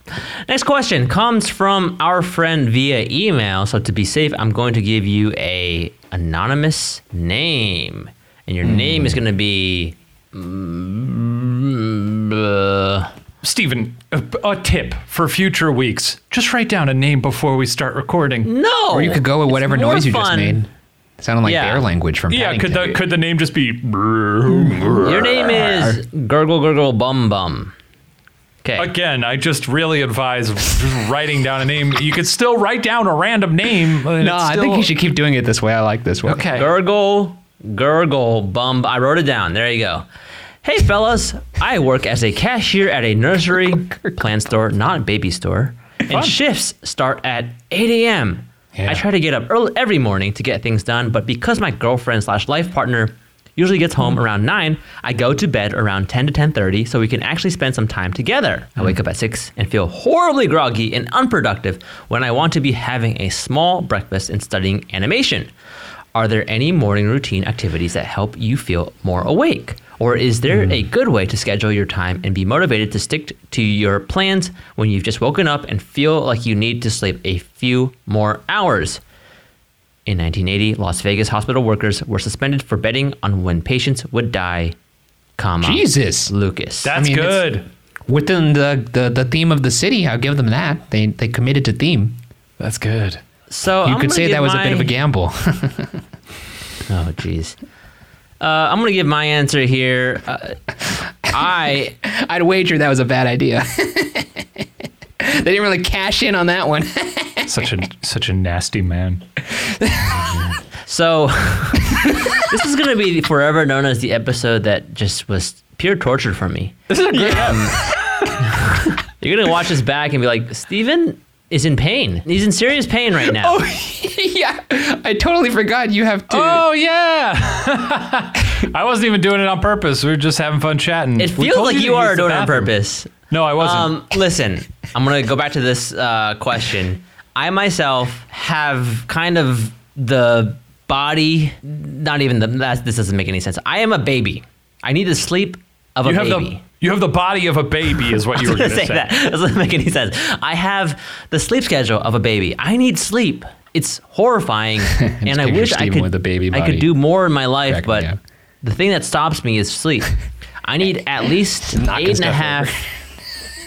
[SPEAKER 2] Next question comes from our friend via email. So to be safe, I'm going to give you a anonymous name, and your name is going to be. mm, uh,
[SPEAKER 1] Steven, a, a tip for future weeks. Just write down a name before we start recording.
[SPEAKER 2] no.
[SPEAKER 3] Or you could go with whatever noise you just
[SPEAKER 2] fun.
[SPEAKER 3] made. It sounded like
[SPEAKER 2] Yeah.
[SPEAKER 3] bear language from here.
[SPEAKER 1] Yeah, could the could the name just be
[SPEAKER 2] Your name is Gurgle Gurgle Bum Bum. Okay.
[SPEAKER 1] Again, I just really advise writing down a name. You could still write down a random name.
[SPEAKER 3] No,
[SPEAKER 1] it's
[SPEAKER 3] I think you should keep doing it this way. I like this one.
[SPEAKER 1] Okay.
[SPEAKER 2] Gurgle, gurgle, bum. I wrote it down. There you go. Hey, fellas. I work as a cashier at a nursery plant store, not a baby store.
[SPEAKER 1] Fun.
[SPEAKER 2] And shifts start at 8 a.m.
[SPEAKER 3] Yeah.
[SPEAKER 2] I try to get up early every morning to get things done, but because my girlfriend slash life partner usually gets home around 9, I go to bed around 10 to 10.30 so we can actually spend some time together. I wake up at 6 and feel horribly groggy and unproductive when I want to be having a small breakfast and studying animation. Are there any morning routine activities that help you feel more awake? Or is there a hmm. good way to schedule your time and be motivated to stick to your plans when you've just woken up and feel like you need to sleep a few more hours? In 1980, Las Vegas hospital workers were suspended for betting on when patients would die, comma,
[SPEAKER 3] Jesus.
[SPEAKER 2] Lucas.
[SPEAKER 1] That's
[SPEAKER 3] mean,
[SPEAKER 1] good.
[SPEAKER 3] Within the, the, the theme of the city, I'll give them that. They they committed to theme.
[SPEAKER 1] That's good.
[SPEAKER 2] So
[SPEAKER 3] You
[SPEAKER 2] I'm
[SPEAKER 3] could say that was a bit of a gamble.
[SPEAKER 2] Oh, jeez. Uh, I'm gonna give my answer here. Uh, I
[SPEAKER 3] I'd wager that was a bad idea. they didn't really cash in on that one.
[SPEAKER 1] Such a such a nasty man.
[SPEAKER 2] so this is gonna be forever known as the episode that just was pure torture for me.
[SPEAKER 1] This is a great
[SPEAKER 2] You're gonna watch this back and be like, Steven is in pain. He's in serious pain right now.
[SPEAKER 3] Oh, yeah, I totally forgot you have to.
[SPEAKER 1] Oh yeah. I wasn't even doing it on purpose. We were just having fun chatting.
[SPEAKER 2] it feels like
[SPEAKER 1] to
[SPEAKER 2] you are doing it on purpose.
[SPEAKER 1] No, I wasn't.
[SPEAKER 2] Um, listen, I'm gonna go back to this uh, question. I myself have kind of the body, not even the. That, this doesn't make any sense. I am a baby. I need the sleep of a
[SPEAKER 1] you have
[SPEAKER 2] baby.
[SPEAKER 1] You have the body of a baby, is what you were going to say.
[SPEAKER 2] say that. Doesn't make any sense. I have the sleep schedule of a baby. I need sleep. It's horrifying, and I wish I could.
[SPEAKER 3] with a baby
[SPEAKER 2] I could do more in my life, but the thing that stops me is sleep. I need at least
[SPEAKER 3] eight and a half
[SPEAKER 2] eight and a
[SPEAKER 3] stuff
[SPEAKER 2] half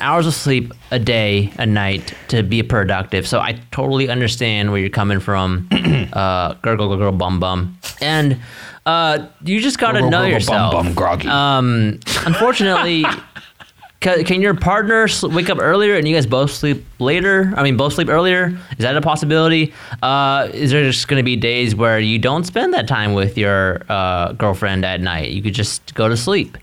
[SPEAKER 2] hours of sleep a day, a night to be productive. So I totally understand where you're coming from, uh, gurgle, gurgle, bum, bum, and uh, you just gotta know
[SPEAKER 3] gurgle, bum,
[SPEAKER 2] yourself.
[SPEAKER 3] bum, groggy.
[SPEAKER 2] Um, unfortunately, can, can your partner sl- wake up earlier and you guys both sleep later? I mean, both sleep earlier. Is that a possibility? Uh, is there just going to be days where you don't spend that time with your uh, girlfriend at night? You could just go to sleep.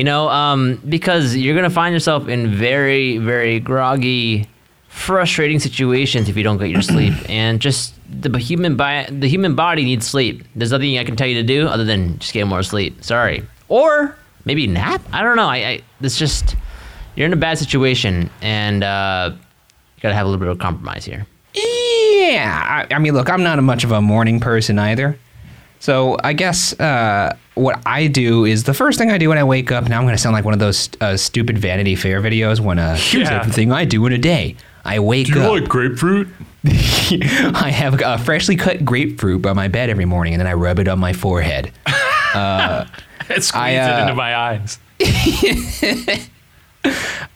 [SPEAKER 2] You know, um, because you're going to find yourself in very, very groggy, frustrating situations if you don't get your sleep. And just the human bi- the human body needs sleep. There's nothing I can tell you to do other than just get more sleep. Sorry. Or maybe nap. I don't know. I, I it's just you're in a bad situation, and uh, you gotta have a little bit of a compromise here.
[SPEAKER 3] Yeah, I, I mean, look, I'm not a much of a morning person either. So I guess uh, what I do is the first thing I do when I wake up. Now I'm going to sound like one of those uh, stupid Vanity Fair videos. When uh, here's
[SPEAKER 1] Yeah.
[SPEAKER 3] everything I do in a day. I wake up.
[SPEAKER 1] like grapefruit?
[SPEAKER 3] I have a freshly cut grapefruit by my bed every morning, and then I rub it on my forehead.
[SPEAKER 1] It squeezed
[SPEAKER 3] I,
[SPEAKER 1] it
[SPEAKER 3] uh,
[SPEAKER 1] into my eyes.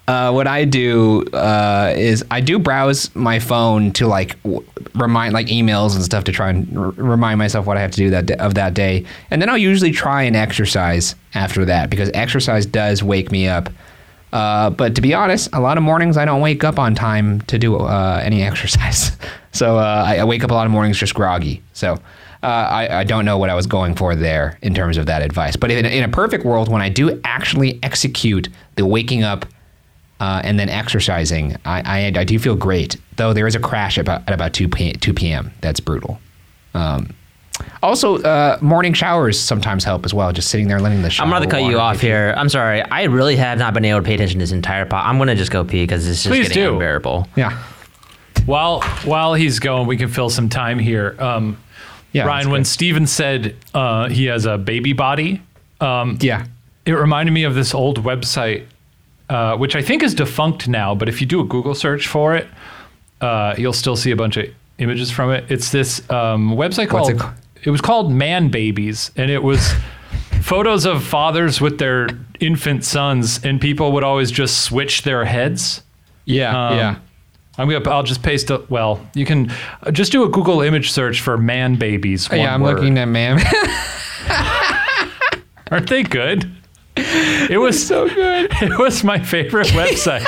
[SPEAKER 3] Uh, what I do uh, is I do browse my phone to like w- remind like emails and stuff to try and r- remind myself what I have to do that d- of that day, and then I'll usually try and exercise after that because exercise does wake me up. Uh, but to be honest, a lot of mornings I don't wake up on time to do uh, any exercise, so uh, I, I wake up a lot of mornings just groggy. So. Uh, I, I don't know what I was going for there in terms of that advice. But in, in a perfect world, when I do actually execute the waking up uh, and then exercising, I, I, I do feel great. Though there is a crash about, at about 2 p- 2 p.m. That's brutal. Um, also, uh, morning showers sometimes help as well. Just sitting there letting the shower.
[SPEAKER 2] I'm gonna cut you off
[SPEAKER 3] hit
[SPEAKER 2] here. I'm sorry. I really have not been able to pay attention to this entire pot. I'm gonna just go pee because this is
[SPEAKER 1] Please
[SPEAKER 2] getting
[SPEAKER 1] do.
[SPEAKER 2] unbearable.
[SPEAKER 3] Yeah.
[SPEAKER 1] While while he's going, we can fill some time here. Um,
[SPEAKER 3] Yeah.
[SPEAKER 1] Ryan, when. Steven said uh, he has a baby body, um,
[SPEAKER 3] Yeah.
[SPEAKER 1] it reminded me of this old website, uh, which I think is defunct now. But if you do a Google search for it, uh, you'll still see a bunch of images from it. It's this um, website
[SPEAKER 3] What's
[SPEAKER 1] called.
[SPEAKER 3] it
[SPEAKER 1] It, was called Man Babies, and it was photos of fathers with their infant sons, and people would always just switch their heads.
[SPEAKER 3] Yeah.
[SPEAKER 1] Um,
[SPEAKER 3] yeah.
[SPEAKER 1] I'm gonna. I'll just paste it. Well, you can just do a Google image search for man babies.
[SPEAKER 3] Yeah, I'm looking at man.
[SPEAKER 1] Aren't they good? It was so good. It was my favorite website.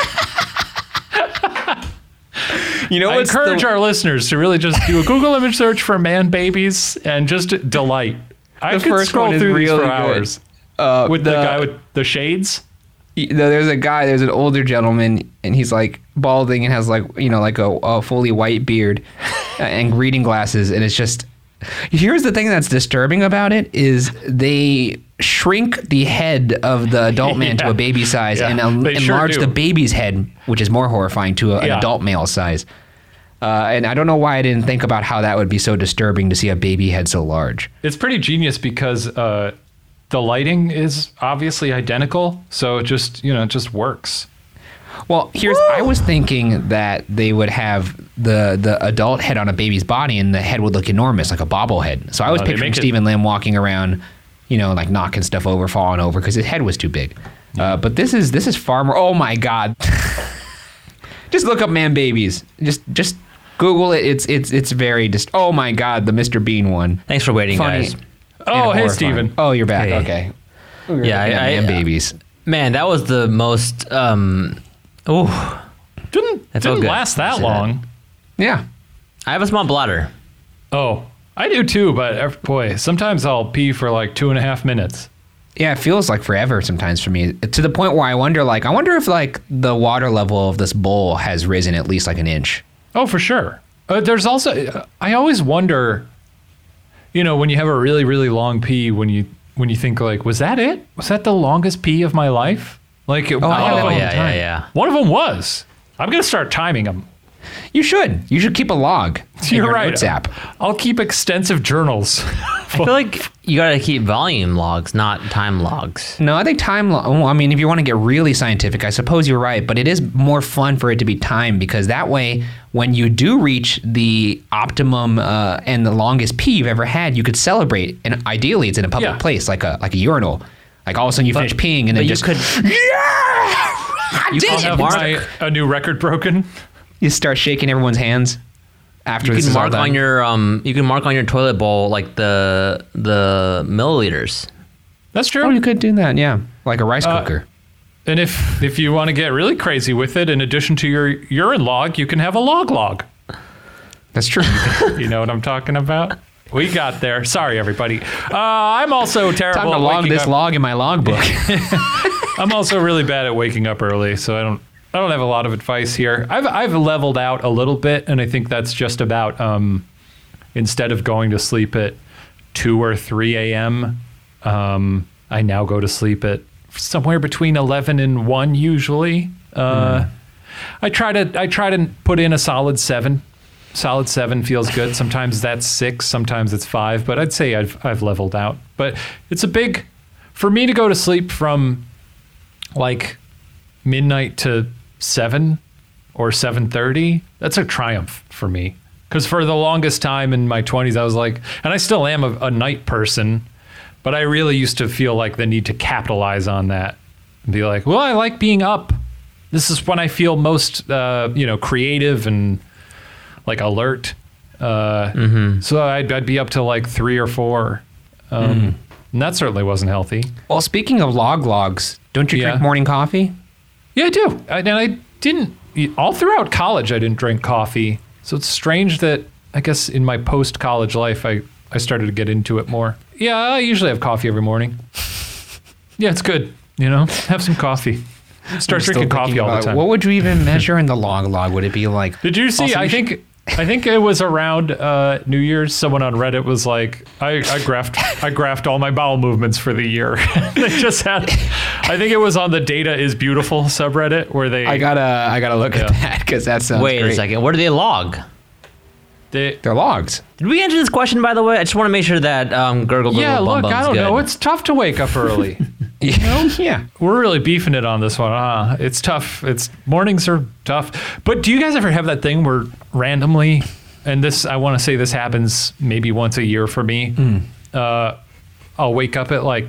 [SPEAKER 3] you know
[SPEAKER 1] I
[SPEAKER 3] what's
[SPEAKER 1] encourage
[SPEAKER 3] the,
[SPEAKER 1] our listeners to really just do a Google image search for man babies and just delight. I
[SPEAKER 3] The
[SPEAKER 1] could scroll through these for hours
[SPEAKER 3] uh,
[SPEAKER 1] with the, guy with the shades.
[SPEAKER 3] Y- there's a guy, there's an older gentleman, and he's like balding and has like you know like a, a fully white beard and reading glasses, and it's just. Here's the thing that's disturbing about it is they shrink the head of the adult man to a baby size
[SPEAKER 1] Yeah,
[SPEAKER 3] and en-
[SPEAKER 1] they sure
[SPEAKER 3] enlarge the baby's head, which is more horrifying, to a, an adult male size. Uh, and I don't know why I didn't think about how that would be so disturbing to see a baby head so large.
[SPEAKER 1] It's pretty genius because uh, the lighting is obviously identical, so it just you know it just works.
[SPEAKER 3] Well, here's I was thinking that they would have the the adult head on a baby's body and the head would look enormous like a bobblehead. So I was
[SPEAKER 1] No, they
[SPEAKER 3] picturing
[SPEAKER 1] make it-
[SPEAKER 3] Steven Lim walking around, you know, like knocking stuff over, falling over because his head was too big. Uh, but this is this is far more. Oh my god! just look up man babies. Just just Google it. It's it's it's very just. Oh my god, the Mr. Bean one.
[SPEAKER 2] Thanks for waiting,
[SPEAKER 3] Funny.
[SPEAKER 2] guys.
[SPEAKER 3] And
[SPEAKER 1] Oh, hey
[SPEAKER 3] horrifying.
[SPEAKER 1] Steven.
[SPEAKER 3] Oh, you're back.
[SPEAKER 2] Hey.
[SPEAKER 3] Okay. We were
[SPEAKER 2] Yeah,
[SPEAKER 3] looking
[SPEAKER 2] I- I-
[SPEAKER 3] man babies.
[SPEAKER 2] Man, that was the most. Um, oh,
[SPEAKER 1] Didn't
[SPEAKER 2] That felt
[SPEAKER 1] didn't last that
[SPEAKER 2] See that?
[SPEAKER 1] long.
[SPEAKER 3] Yeah.
[SPEAKER 2] I have a small bladder.
[SPEAKER 1] Oh, I do too, but uh, boy, sometimes I'll pee for like two and a half minutes.
[SPEAKER 3] Yeah, it feels like forever sometimes for me. To the point where I wonder, like, I wonder if like the water level of this bowl has risen at least like an inch.
[SPEAKER 1] Oh, for sure. Uh, there's also, I always wonder, you know, when you have a really, really long pee, when you when you think like, was that it? Was that the longest pee of my life? Like, oh,
[SPEAKER 3] I
[SPEAKER 2] Oh yeah, yeah, yeah.
[SPEAKER 1] One of them was. I'm gonna start timing them.
[SPEAKER 3] You should. You should keep a log. in
[SPEAKER 1] You're
[SPEAKER 3] your
[SPEAKER 1] right.
[SPEAKER 3] Notes app.
[SPEAKER 1] I'll keep extensive journals.
[SPEAKER 2] I feel like you gotta keep volume logs, not time logs.
[SPEAKER 3] No, I think time. Lo- well, I mean, if you want to get really scientific, I suppose you're right. But it is more fun for it to be timed because that way, when you do reach the optimum uh, and the longest pee you've ever had, you could celebrate. And ideally, it's in a public
[SPEAKER 1] Yeah.
[SPEAKER 3] place, like a like a urinal. Like all of a sudden, you finish peeing and then
[SPEAKER 2] But you
[SPEAKER 3] just
[SPEAKER 2] could.
[SPEAKER 3] yeah,
[SPEAKER 2] You
[SPEAKER 3] did
[SPEAKER 2] can
[SPEAKER 3] it!
[SPEAKER 1] have
[SPEAKER 2] Mark-
[SPEAKER 1] my, a new record broken.
[SPEAKER 3] You start shaking everyone's hands after
[SPEAKER 2] You
[SPEAKER 3] this
[SPEAKER 2] can
[SPEAKER 3] is all
[SPEAKER 2] mark
[SPEAKER 3] done.
[SPEAKER 2] on your um. You can mark on your toilet bowl like the the milliliters.
[SPEAKER 1] That's true.
[SPEAKER 3] Oh, you could do that, yeah, like a rice
[SPEAKER 1] Uh,
[SPEAKER 3] cooker.
[SPEAKER 1] And if if you want to get really crazy with it, in addition to your urine log, you can have a log log.
[SPEAKER 3] That's true.
[SPEAKER 1] You know what I'm talking about? We got there. Sorry, everybody. Uh, I'm also terrible.
[SPEAKER 3] Time to
[SPEAKER 1] at
[SPEAKER 3] log this
[SPEAKER 1] up.
[SPEAKER 3] log in my logbook.
[SPEAKER 1] I'm also really bad at waking up early, so I don't. I don't have a lot of advice here. I've I've leveled out a little bit, and I think that's just about um, instead of going to sleep at two or three a.m. Um, I now go to sleep at somewhere between eleven and one usually. Uh, I try to I try to put in a solid seven. Solid seven feels good. Sometimes that's six, sometimes it's five, but I'd say I've I've leveled out. But it's a big for me to go to sleep from like midnight to seven or seven thirty. That's a triumph for me. Because for the longest time in my twenties, I was like, and I still am a, a night person, but I really used to feel like the need to capitalize on that and be like, well, I like being up. This is when I feel most, uh, you know, creative and like alert. Uh, So I'd, I'd be up till like three or four. Um, And that certainly wasn't healthy.
[SPEAKER 3] well, speaking of log logs, don't you
[SPEAKER 1] Yeah.
[SPEAKER 3] drink morning coffee?
[SPEAKER 1] Yeah, I do. I, and I didn't, all throughout college, I didn't drink coffee. So it's strange that I guess in my post college life, I, I started to get into it more. Yeah, I usually have coffee every morning. Yeah, it's good. You know, have some coffee. Start
[SPEAKER 3] I'm
[SPEAKER 1] drinking coffee all the time.
[SPEAKER 3] What would you even measure in the log log? Would it be like?
[SPEAKER 1] Did you see? I think I think it was around uh, New Year's. Someone on Reddit was like, I, I graphed I graphed all my bowel movements for the year. they just had. I think it was on the Data is Beautiful subreddit where they
[SPEAKER 3] I gotta, I gotta look at that because that sounds
[SPEAKER 2] Wait
[SPEAKER 3] great.
[SPEAKER 2] a second. Where do they log?
[SPEAKER 1] they
[SPEAKER 3] They're logs.
[SPEAKER 2] Did we answer this question by the way? I just want to make sure that um, gurgle gurgle
[SPEAKER 1] yeah. Look,
[SPEAKER 2] bum's
[SPEAKER 1] I don't
[SPEAKER 2] good.
[SPEAKER 1] know. It's tough to wake up early.
[SPEAKER 3] yeah.
[SPEAKER 1] We're really beefing it on this one. Huh? It's tough. It's mornings are tough. But do you guys ever have that thing where randomly, and this I want to say this happens maybe once a year for me. Uh, I'll wake up at like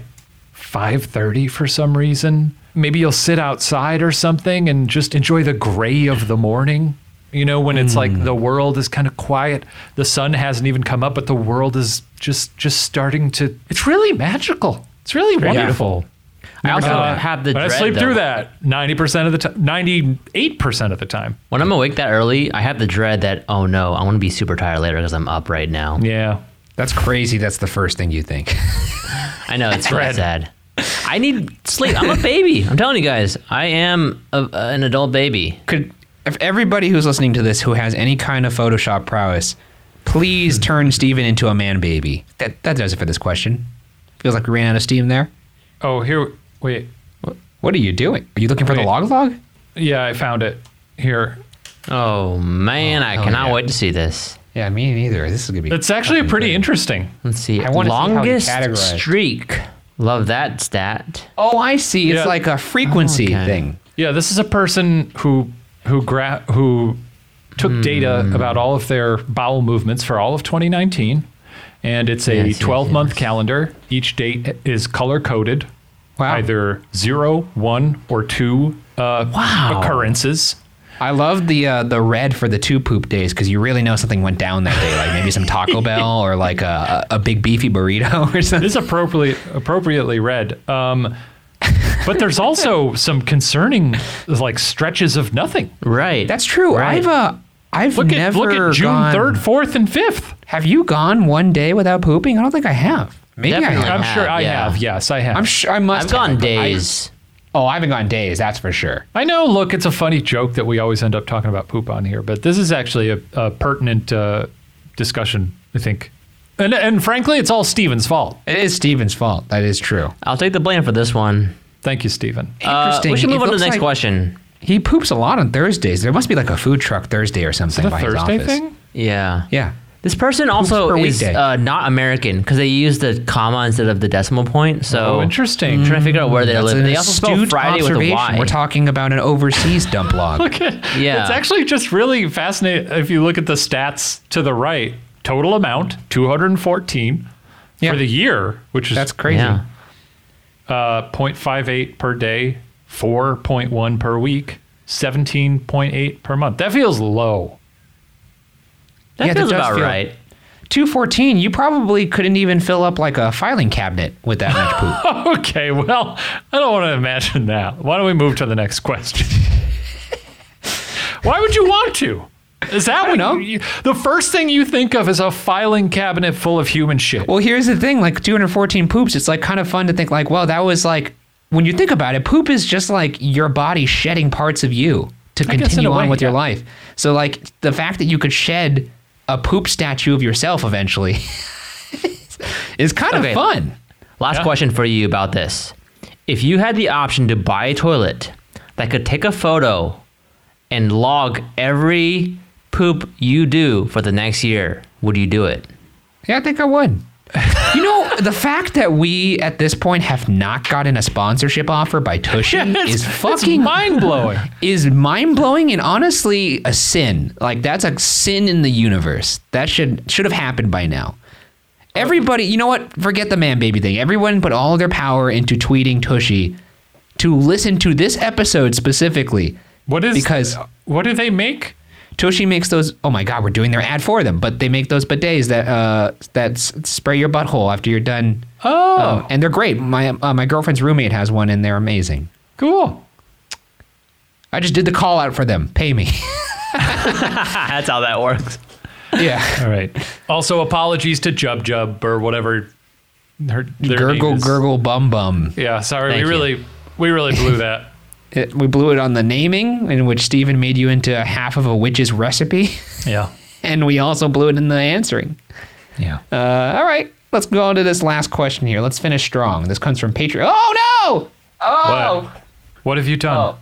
[SPEAKER 1] five thirty for some reason. Maybe you'll sit outside or something and just enjoy the gray of the morning. You know, when it's like the world is kind of quiet, the sun hasn't even come up, but the world is just just starting to. It's really magical. It's really wonderful.
[SPEAKER 2] I also
[SPEAKER 1] Uh,
[SPEAKER 2] have the
[SPEAKER 1] but I
[SPEAKER 2] dread,
[SPEAKER 1] sleep
[SPEAKER 2] though.
[SPEAKER 1] through that ninety percent of the time, ninety-eight percent of the time.
[SPEAKER 2] When I'm awake that early, I have the dread that oh no, I want to be super tired later because I'm up right now.
[SPEAKER 1] Yeah,
[SPEAKER 3] That's crazy. That's the first thing you think.
[SPEAKER 2] I know it's really
[SPEAKER 1] Dread.
[SPEAKER 2] sad. I need sleep. I'm a baby. I'm telling you guys, I am a, an adult baby.
[SPEAKER 3] Could if everybody who's listening to this who has any kind of Photoshop prowess, please turn Steven into a man baby. That that does it for this question. Feels like we ran out of steam there.
[SPEAKER 1] Oh, here. Wait.
[SPEAKER 3] What are you doing? Are you looking for the log log?
[SPEAKER 1] Yeah, I found it. Here.
[SPEAKER 2] Oh man, I cannot
[SPEAKER 3] yeah.
[SPEAKER 2] wait to see this.
[SPEAKER 3] Yeah, me neither. This is gonna be.
[SPEAKER 1] It's actually pretty interesting.
[SPEAKER 2] Let's see.
[SPEAKER 3] I wanna see how you
[SPEAKER 2] Longest
[SPEAKER 3] categorize.
[SPEAKER 2] streak. Love that stat.
[SPEAKER 3] Oh, I see. It's
[SPEAKER 1] Yeah.
[SPEAKER 3] like a frequency
[SPEAKER 2] Okay.
[SPEAKER 3] thing.
[SPEAKER 1] Yeah, this is a person who who gra- who took data
[SPEAKER 3] Hmm.
[SPEAKER 1] about all of their bowel movements for all of 2019, and it's a
[SPEAKER 2] Yes, yes,
[SPEAKER 1] 12 month
[SPEAKER 2] yes.
[SPEAKER 1] calendar. Each date is color coded,
[SPEAKER 3] Wow.
[SPEAKER 1] either zero, one, or two uh,
[SPEAKER 2] Wow.
[SPEAKER 1] occurrences.
[SPEAKER 3] I love the uh, the red for the two poop days because you really know something went down that day, like maybe some Taco Bell or like a, a big beefy burrito or something.
[SPEAKER 1] It is appropriately appropriately read. Um, but there's also some concerning like stretches of nothing.
[SPEAKER 2] Right.
[SPEAKER 3] That's true.
[SPEAKER 2] Right.
[SPEAKER 3] I've uh, I've
[SPEAKER 1] Look at
[SPEAKER 3] never
[SPEAKER 1] look at June third, fourth, and fifth.
[SPEAKER 3] Have you gone one day without pooping? I don't think I have. Maybe
[SPEAKER 2] Definitely.
[SPEAKER 3] I have.
[SPEAKER 1] I'm
[SPEAKER 2] have,
[SPEAKER 1] sure I
[SPEAKER 2] yeah.
[SPEAKER 1] have. Yes, I have.
[SPEAKER 3] I'm sure I must.
[SPEAKER 2] I've gone
[SPEAKER 3] have, but I-
[SPEAKER 2] days.
[SPEAKER 3] oh, I haven't gone days. That's for sure.
[SPEAKER 1] I know. Look, it's a funny joke that we always end up talking about poop on here, but this is actually a, a pertinent uh, discussion. I think, and and frankly, it's all Steven's fault.
[SPEAKER 3] It is Steven's fault. That is true.
[SPEAKER 2] I'll take the blame for this one.
[SPEAKER 1] Thank you, Steven.
[SPEAKER 2] Uh,
[SPEAKER 3] Interesting.
[SPEAKER 2] we should
[SPEAKER 3] It
[SPEAKER 2] move on to the next
[SPEAKER 3] like-
[SPEAKER 2] question.
[SPEAKER 3] He poops a lot on Thursdays. There must be like a food truck Thursday or something
[SPEAKER 1] Is
[SPEAKER 3] by
[SPEAKER 1] a
[SPEAKER 3] his
[SPEAKER 1] Thursday
[SPEAKER 3] office.
[SPEAKER 1] thing?
[SPEAKER 2] Yeah.
[SPEAKER 3] Yeah.
[SPEAKER 2] This person also is
[SPEAKER 3] weekday.
[SPEAKER 2] uh, not American because they use the comma instead of the decimal point. So
[SPEAKER 1] Oh, interesting.
[SPEAKER 2] I'm trying to figure out where they
[SPEAKER 3] That's
[SPEAKER 2] live.
[SPEAKER 3] an
[SPEAKER 2] They also spell
[SPEAKER 3] astute
[SPEAKER 2] Friday with a
[SPEAKER 3] observation.
[SPEAKER 2] Y.
[SPEAKER 3] We're talking about an overseas dump log.
[SPEAKER 1] Okay.
[SPEAKER 2] Yeah.
[SPEAKER 1] It's actually just really fascinating if you look at the stats to the right. Total amount 214
[SPEAKER 3] Yeah.
[SPEAKER 1] for the year, which is
[SPEAKER 3] That's crazy.
[SPEAKER 2] Yeah.
[SPEAKER 1] uh, 0.58 per day, 4.1 per week, 17.8 per month. That feels low.
[SPEAKER 2] That
[SPEAKER 3] Yeah,
[SPEAKER 2] feels about
[SPEAKER 3] feel-
[SPEAKER 2] right.
[SPEAKER 3] 214, you probably couldn't even fill up like a filing cabinet with that much poop.
[SPEAKER 1] Okay, well, I don't want to imagine that. Why don't we move to the next question? Why would you want to? Is that what
[SPEAKER 3] know.
[SPEAKER 1] you, the first thing you think of is a filing cabinet full of human shit?
[SPEAKER 3] well, here's the thing like 214 poops, it's like kind of fun to think like, well, that was like, when you think about it, poop is just like your body shedding parts of you to
[SPEAKER 1] I guess in
[SPEAKER 3] continue on
[SPEAKER 1] way,
[SPEAKER 3] with your life. So, like, the fact that you could shed a poop statue of yourself eventually is kind
[SPEAKER 2] Okay.
[SPEAKER 3] of fun.
[SPEAKER 2] Last
[SPEAKER 1] Yeah.
[SPEAKER 2] question for you about this. If you had the option to buy a toilet that could take a photo and log every poop you do for the next year, would you do it?
[SPEAKER 3] Yeah, I think I would. The fact that we at this point have not gotten a sponsorship offer by Tushy is fucking
[SPEAKER 1] mind blowing.
[SPEAKER 3] is mind blowing and honestly a sin. Like that's a sin in the universe. That should should have happened by now. Everybody, you know what? Forget the man baby thing. Everyone put all their power into tweeting Tushy to listen to this episode specifically.
[SPEAKER 1] What is
[SPEAKER 3] Because-
[SPEAKER 1] what do they make?
[SPEAKER 3] Tushy makes those. Oh my God, we're doing their ad for them. But they make those bidets that uh that spray your butthole after you're done.
[SPEAKER 1] Oh,
[SPEAKER 3] Um, and they're great. My uh, my girlfriend's roommate has one, and they're amazing.
[SPEAKER 1] cool.
[SPEAKER 3] I just did the call out for them. Pay me.
[SPEAKER 2] That's how that works.
[SPEAKER 3] yeah.
[SPEAKER 1] All right. Also, apologies to Jub Jub or whatever. Her, their
[SPEAKER 3] Gurgle,
[SPEAKER 1] name is.
[SPEAKER 3] gurgle, bum, bum.
[SPEAKER 1] Yeah, sorry.
[SPEAKER 2] Thank
[SPEAKER 1] we
[SPEAKER 2] you.
[SPEAKER 1] really, we really blew that.
[SPEAKER 3] It, we blew it on the naming, in which Steven made you into half of a witch's recipe,
[SPEAKER 1] Yeah.
[SPEAKER 3] and we also blew it in the answering.
[SPEAKER 1] Yeah.
[SPEAKER 3] Uh, all right, let's go on to this last question here. Let's finish strong. This comes from Patreon. Oh no! Oh,
[SPEAKER 1] What? What have you done?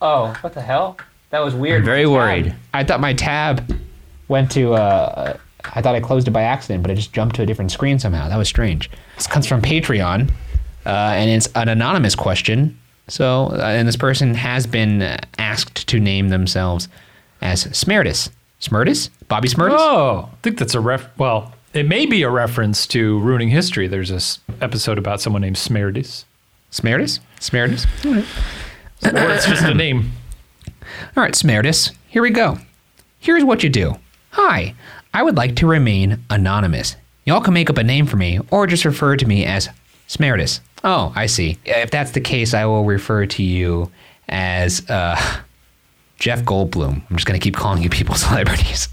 [SPEAKER 3] oh, what the hell? That was weird.
[SPEAKER 2] I'm very worried.
[SPEAKER 3] I thought my tab went to. Uh, I thought I closed it by accident, but it just jumped to a different screen somehow. That was strange. This comes from Patreon, uh, and it's an anonymous question. So, uh, and this person has been asked to name themselves as Smertis. Smertis? Bobby Smertis?
[SPEAKER 1] Oh, I think that's a ref. Well, it may be a reference to ruining history. There's this episode about someone named Smerdis,
[SPEAKER 3] Smertis? Smertis?
[SPEAKER 1] or it's just a name.
[SPEAKER 3] All right, Smertis, here we go. Here's what you do. Hi, I would like to remain anonymous. Y'all can make up a name for me or just refer to me as Smertis. Oh, I see. If that's the case, I will refer to you as uh, Jeff Goldblum. I'm just going to keep calling you people celebrities.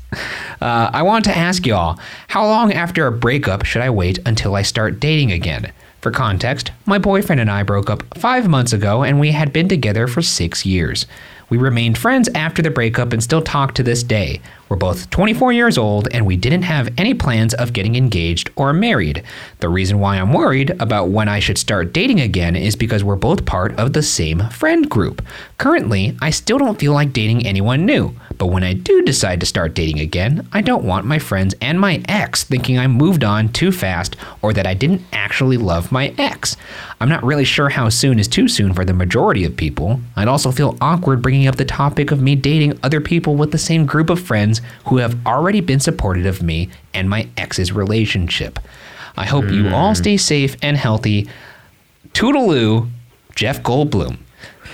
[SPEAKER 3] Uh, I want to ask y'all how long after a breakup should I wait until I start dating again? For context, my boyfriend and I broke up five months ago and we had been together for six years. We remained friends after the breakup and still talk to this day. We're both 24 years old and we didn't have any plans of getting engaged or married. The reason why I'm worried about when I should start dating again is because we're both part of the same friend group. Currently, I still don't feel like dating anyone new, But when I do decide to start dating again, I don't want my friends and my ex thinking I moved on too fast or that I didn't actually love my ex. I'm not really sure how soon is too soon for the majority of people. I'd also feel awkward bringing up the topic of me dating other people with the same group of friends who have already been supportive of me and my ex's relationship. I hope you hmm. all stay safe and healthy. Toodaloo, Jeff Goldblum.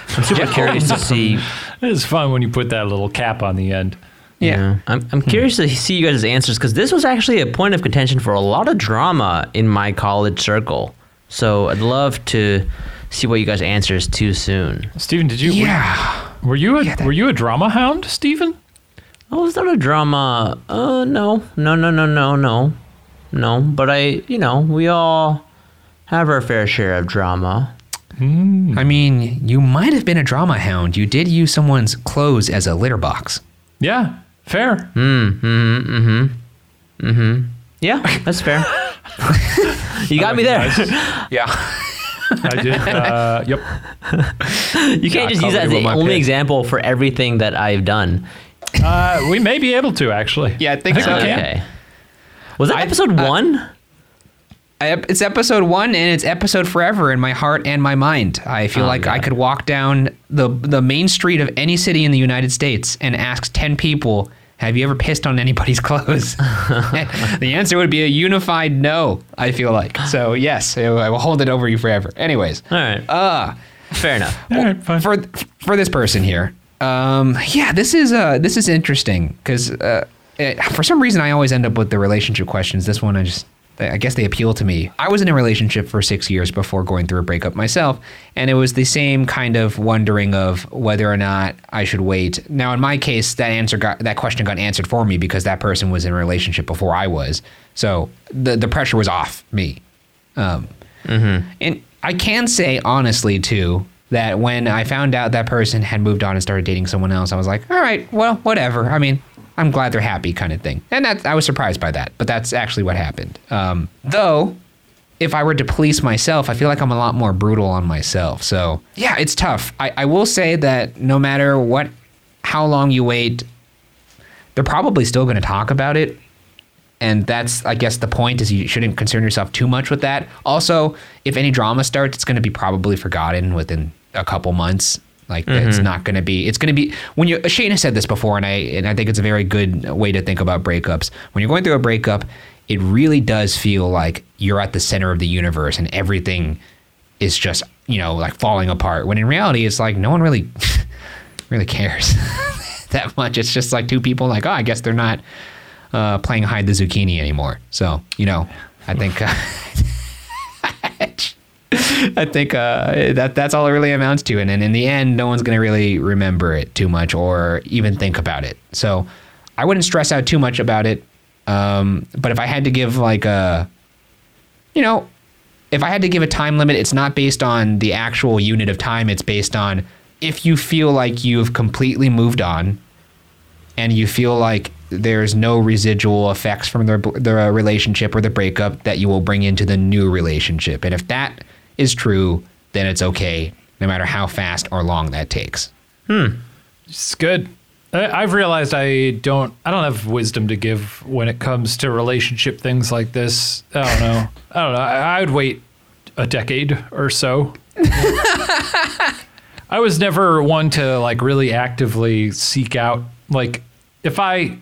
[SPEAKER 2] I'm super curious to see.
[SPEAKER 1] It's fun when you put that little cap on the end.
[SPEAKER 2] Yeah, I'm, I'm hmm. curious to see you guys' answers because this was actually a point of contention for a lot of drama in my college circle. So I'd love to see what you guys' answers too soon.
[SPEAKER 1] Steven, did you?
[SPEAKER 3] Yeah.
[SPEAKER 1] Were you a
[SPEAKER 3] Yeah, that-
[SPEAKER 1] Were you a drama hound, Steven?
[SPEAKER 2] Oh, is that a drama? Uh, no, no, no, no, no, no, no. But I, you know, we all have our fair share of drama.
[SPEAKER 3] I mean, you might have been a drama hound. You did use someone's clothes as a litter box.
[SPEAKER 1] Yeah, fair.
[SPEAKER 2] Mm, mm-hmm, mm-hmm, Yeah, that's fair. you got me there.
[SPEAKER 3] Yeah.
[SPEAKER 1] I did. Uh, yep.
[SPEAKER 2] You can't
[SPEAKER 3] Got
[SPEAKER 2] just use that as
[SPEAKER 3] with
[SPEAKER 2] the only
[SPEAKER 3] pick.
[SPEAKER 2] example for everything that I've done.
[SPEAKER 1] Uh, we may be able to actually.
[SPEAKER 3] Yeah, I think so.
[SPEAKER 1] we can.
[SPEAKER 2] Okay. Was that
[SPEAKER 3] I-
[SPEAKER 2] episode
[SPEAKER 3] uh,
[SPEAKER 2] one?
[SPEAKER 3] Ep- It's episode one, and it's episode forever in my heart and my mind. I feel
[SPEAKER 2] Oh,
[SPEAKER 3] like I could walk down the the main street of any city in the United States and ask ten people, "Have you ever pissed on anybody's clothes?" the answer would be a unified no. I feel like so. Yes, I will hold it over you forever. Anyways,
[SPEAKER 2] All right.
[SPEAKER 3] uh
[SPEAKER 2] Fair enough.
[SPEAKER 1] All right, fine.
[SPEAKER 3] for for this person here. Um, yeah, this is uh this is interesting because uh, for some reason I always end up with the relationship questions. This one I just I guess they appeal to me. I was in a relationship for six years before going through a breakup myself, and it was the same kind of wondering of whether or not I should wait. Now, in my case, that answer got that question got answered for me because that person was in a relationship before I was, so the the pressure was off me. Um, and I can say honestly too that when I found out that person had moved on and started dating someone else, I was like, all right, well, whatever. I mean, I'm glad they're happy, kind of thing. And that I was surprised by that, but that's actually what happened. Um, though, if I were to police myself, I feel like I'm a lot more brutal on myself. So yeah, it's tough. I, I will say that no matter what, how long you wait, they're probably still going to talk about it and that's i guess the point is you shouldn't concern yourself too much with that also if any drama starts it's going to be probably forgotten within a couple months like it's not going to be it's going to be when you shane has said this before and i and i think it's a very good way to think about breakups. When you're going through a breakup it really does feel like you're at the center of the universe and everything is just you know like falling apart. When in reality it's like no one really really cares that much. It's just like two people like oh i guess they're not uh, playing hide the zucchini anymore. So you know, I think uh, I think uh, that that's all it really amounts to, and, and in the end, no one's gonna really remember it too much or even think about it. So I wouldn't stress out too much about it. Um, but if I had to give like a, you know, if I had to give a time limit, it's not based on the actual unit of time. It's based on if you feel like you've completely moved on and you feel like there's no residual effects from the, the relationship or the breakup that you will bring into the new relationship. And if that is true, then it's okay, no matter how fast or long that takes.
[SPEAKER 1] It's good. I, I've realized I don't. I don't have wisdom to give when it comes to relationship things like this. I don't know. I don't know. I, I would wait a decade or so. I was never one to like really actively seek out like if I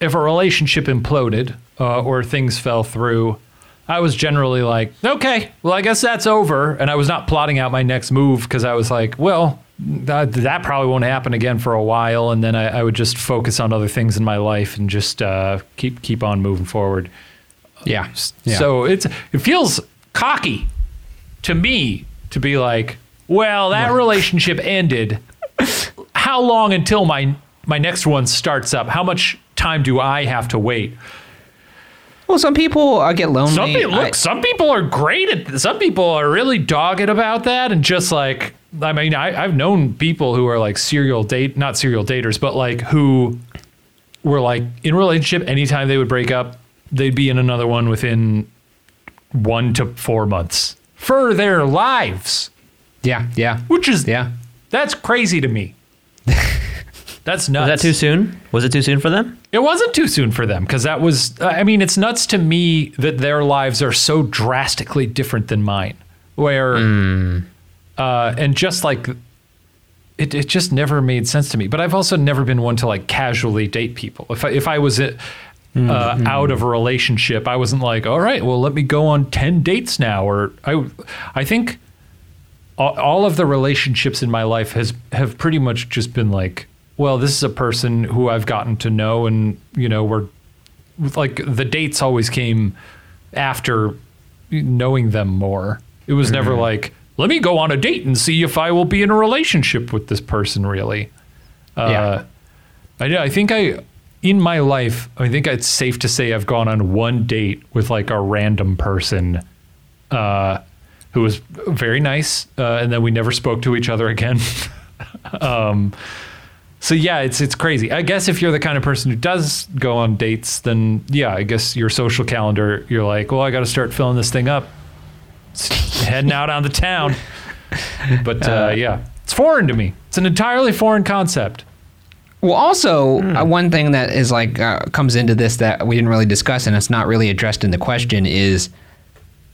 [SPEAKER 1] if a relationship imploded uh, or things fell through. I was generally like, okay, well, I guess that's over. And I was not plotting out my next move because I was like, well, that, that probably won't happen again for a while. And then I, I would just focus on other things in my life and just uh, keep keep on moving forward.
[SPEAKER 3] Yeah. yeah.
[SPEAKER 1] So it's it feels cocky to me to be like, well, that relationship ended. How long until my my next one starts up? How much time do I have to wait?
[SPEAKER 3] Well, some people uh, get lonely.
[SPEAKER 1] Some people,
[SPEAKER 3] I-
[SPEAKER 1] look, some people are great at. Some people are really dogged about that, and just like I mean, I, I've known people who are like serial date, not serial daters, but like who were like in relationship. Anytime they would break up, they'd be in another one within one to four months for their lives,
[SPEAKER 3] yeah, yeah,
[SPEAKER 1] which is
[SPEAKER 3] yeah.
[SPEAKER 1] that's crazy to me. That's nuts.
[SPEAKER 2] Was that too soon? Was it too soon for them?
[SPEAKER 1] It wasn't too soon for them because that was. Uh, I mean, it's nuts to me that their lives are so drastically different than mine. Where, hmm. uh, and just like, it, it just never made sense to me. But I've also never been one to like casually date people. If I, if I was uh, hmm, uh hmm. out of a relationship, I wasn't like, all right, well, let me go on ten dates now. Or I, I think all, all of the relationships in my life has have pretty much just been like, well, this is a person who I've gotten to know, and you know, we're like the dates always came after knowing them more. It was never like, let me go on a date and see if I will be in a relationship with this person. Really, uh, I I think I in my life, I think it's safe to say I've gone on one date with like a random person uh, who was very nice, uh, and then we never spoke to each other again. um, so yeah, it's it's crazy. I guess if you're the kind of person who does go on dates, then yeah, I guess your social calendar, you're like, well, I got to start filling this thing up, heading out on the town. But uh, yeah, it's foreign to me. It's an entirely foreign concept.
[SPEAKER 3] Well, also uh, one thing that is like uh, comes into this that we didn't really discuss, and it's not really addressed in the question is,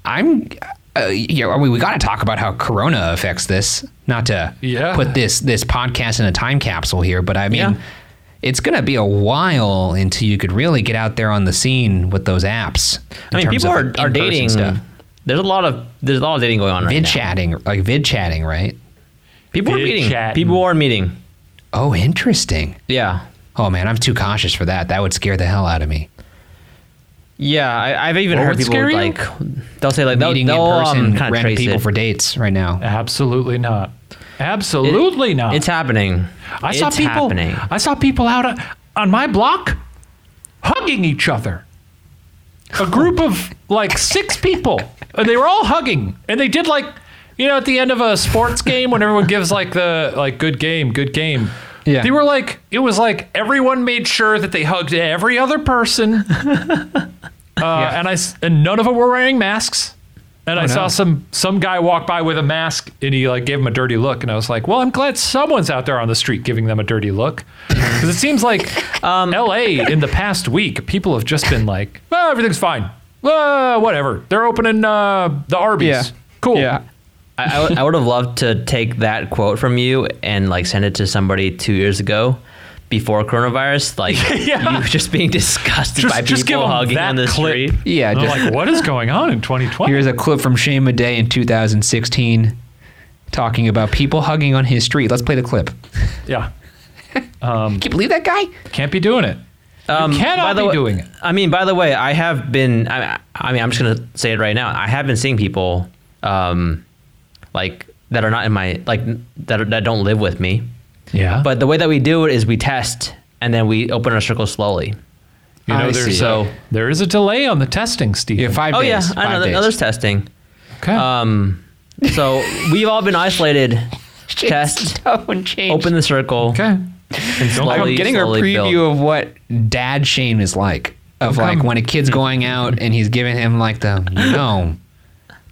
[SPEAKER 3] I'm, uh, you know, I mean, we got to talk about how Corona affects this. Not to
[SPEAKER 1] Yeah.
[SPEAKER 3] put this this podcast in a time capsule here, but I mean,
[SPEAKER 2] Yeah.
[SPEAKER 3] it's gonna be a while until you could really get out there on the scene with those apps.
[SPEAKER 2] I mean, people are, are dating.
[SPEAKER 3] stuff.
[SPEAKER 2] There's a lot of there's a lot of dating going on right
[SPEAKER 3] vid
[SPEAKER 2] now.
[SPEAKER 3] chatting, like vid chatting, right?
[SPEAKER 2] People are meeting.
[SPEAKER 1] chatting.
[SPEAKER 2] People are meeting.
[SPEAKER 3] Oh, interesting.
[SPEAKER 2] Yeah.
[SPEAKER 3] Oh man, I'm too cautious for that. That would scare the hell out of me.
[SPEAKER 2] Yeah, I, I've even
[SPEAKER 1] What
[SPEAKER 2] heard people
[SPEAKER 1] scare
[SPEAKER 2] like they'll say like they'll,
[SPEAKER 3] Meeting
[SPEAKER 2] they'll
[SPEAKER 3] in person,
[SPEAKER 2] um, kind of
[SPEAKER 3] random
[SPEAKER 2] trace
[SPEAKER 3] people
[SPEAKER 2] it.
[SPEAKER 3] for dates right now.
[SPEAKER 1] Absolutely not. Absolutely not.
[SPEAKER 2] It's happening.
[SPEAKER 1] I saw
[SPEAKER 2] it's
[SPEAKER 1] people.
[SPEAKER 2] happening.
[SPEAKER 1] I saw people out on, on my block hugging each other. A group of like six people, and they were all hugging, and they did like, you know, at the end of a sports game when everyone gives like the like good game, good game.
[SPEAKER 3] Yeah.
[SPEAKER 1] They were like, it was like everyone made sure that they hugged every other person, uh, and I and none of them were wearing masks. And I
[SPEAKER 3] Oh, no.
[SPEAKER 1] saw some some guy walk by with a mask, and he like gave him a dirty look, and I was like, "Well, I'm glad someone's out there on the street giving them a dirty look," because it seems like
[SPEAKER 2] Um,
[SPEAKER 1] L.A. in the past week, people have just been like, "Oh, everything's fine, uh, whatever." They're opening uh, the Arby's.
[SPEAKER 3] Yeah.
[SPEAKER 1] Cool.
[SPEAKER 3] Yeah.
[SPEAKER 2] I, I would- have loved to take that quote from you and like send it to somebody two years ago before coronavirus. Like
[SPEAKER 1] Yeah.
[SPEAKER 2] you just being disgusted
[SPEAKER 1] Just,
[SPEAKER 2] by
[SPEAKER 1] just
[SPEAKER 2] people hugging
[SPEAKER 1] that
[SPEAKER 2] on the
[SPEAKER 1] clip.
[SPEAKER 2] street.
[SPEAKER 3] Yeah, just-
[SPEAKER 1] like, what is going on in 2020?
[SPEAKER 3] Here's a clip from Shame Shane Madej in 2016 talking about people hugging on his street. Let's play the clip.
[SPEAKER 1] yeah,
[SPEAKER 3] Can you believe that guy?
[SPEAKER 1] can't be doing it.
[SPEAKER 2] Um,
[SPEAKER 1] you cannot
[SPEAKER 2] by the
[SPEAKER 1] be
[SPEAKER 2] way-
[SPEAKER 1] doing it.
[SPEAKER 2] I mean, by the way, I have been. I, I mean, I'm just gonna say it right now. I have been seeing people, um, like that are not in my like that are, that don't live with me.
[SPEAKER 1] Yeah,
[SPEAKER 2] But the way that we do it is we test and then we open our circle slowly.
[SPEAKER 1] you know,
[SPEAKER 3] I
[SPEAKER 1] there's
[SPEAKER 3] see.
[SPEAKER 2] So-
[SPEAKER 1] there is a delay on the testing, Steve.
[SPEAKER 3] Yeah, five
[SPEAKER 2] oh
[SPEAKER 3] days.
[SPEAKER 2] yeah, I know.
[SPEAKER 3] days.
[SPEAKER 2] Others testing.
[SPEAKER 1] okay.
[SPEAKER 2] Um, so we've all been isolated. Test. Open the circle.
[SPEAKER 1] okay.
[SPEAKER 2] And
[SPEAKER 3] I'm getting a preview
[SPEAKER 2] build.
[SPEAKER 3] of what Dad Shane is like. Of
[SPEAKER 1] Okay.
[SPEAKER 3] like when a kid's going out and he's giving him like the you know,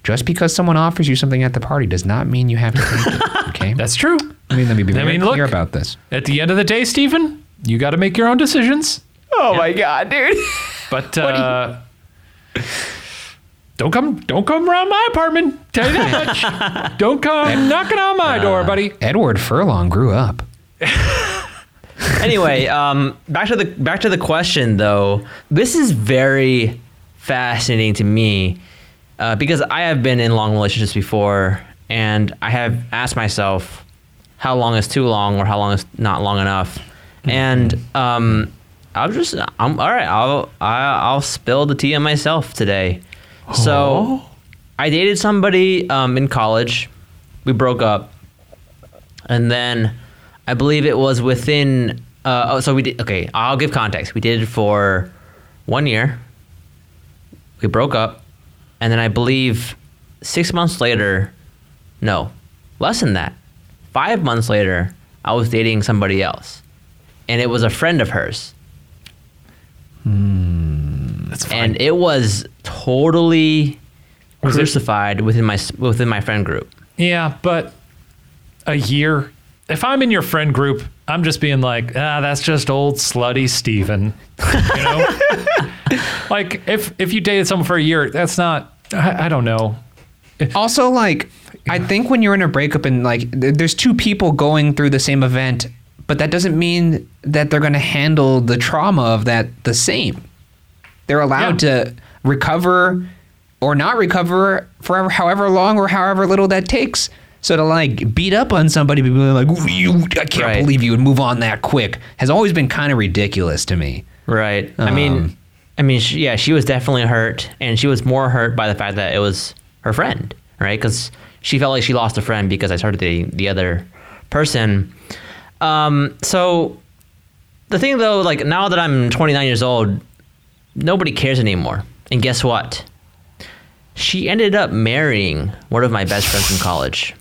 [SPEAKER 3] just because someone offers you something at the party does not mean you have to take it. Okay.
[SPEAKER 1] That's true.
[SPEAKER 3] I mean, let me be
[SPEAKER 1] I
[SPEAKER 3] very
[SPEAKER 1] mean,
[SPEAKER 3] clear
[SPEAKER 1] look.
[SPEAKER 3] about this.
[SPEAKER 1] At the end of the day, Steven, you got to make your own decisions.
[SPEAKER 3] Oh my god, dude.
[SPEAKER 1] But uh, don't come, don't come around my apartment. Tell you that much. don't come knocking on my door, buddy.
[SPEAKER 3] Edward Furlong grew up.
[SPEAKER 2] anyway, um, back to the back to the question though. This is very fascinating to me uh, because I have been in long relationships before, and I have asked myself how long is too long or how long is not long enough, and um, I'm just I'm all right. I'll I, I'll spill the tea on myself today. So I dated somebody um, in college. We broke up, and then I believe it was within. Uh, oh, so we did. Okay, I'll give context. We did for one year. We broke up, and then I believe six months later, no, less than that, five months later, I was dating somebody else, and it was a friend of hers, hmm.
[SPEAKER 1] That's fine.
[SPEAKER 2] and it was totally
[SPEAKER 1] Was it-
[SPEAKER 2] crucified within my within my friend group.
[SPEAKER 1] yeah, but a year if I'm in your friend group, I'm just being like, ah, that's just old slutty Steven. You know? like if if you dated someone for a year, that's not I, I don't know.
[SPEAKER 3] Also, like, I think when you're in a breakup and like th- there's two people going through the same event, but that doesn't mean that they're going to handle the trauma of that the same. They're allowed to recover or not recover forever, however long or however little that takes. So to like beat up on somebody, be like, "Ooh, you, I can't
[SPEAKER 2] Right.
[SPEAKER 3] believe you would move on that quick, has always been kind of ridiculous to me.
[SPEAKER 2] Right. I mean,
[SPEAKER 3] Um,
[SPEAKER 2] I mean, she, yeah, she was definitely hurt, and she was more hurt by the fact that it was her friend, right? Because she felt like she lost a friend because I started dating the other person. Um, so the thing though, like now that I'm 29 years old, nobody cares anymore. And guess what? She ended up marrying one of my best friends from college.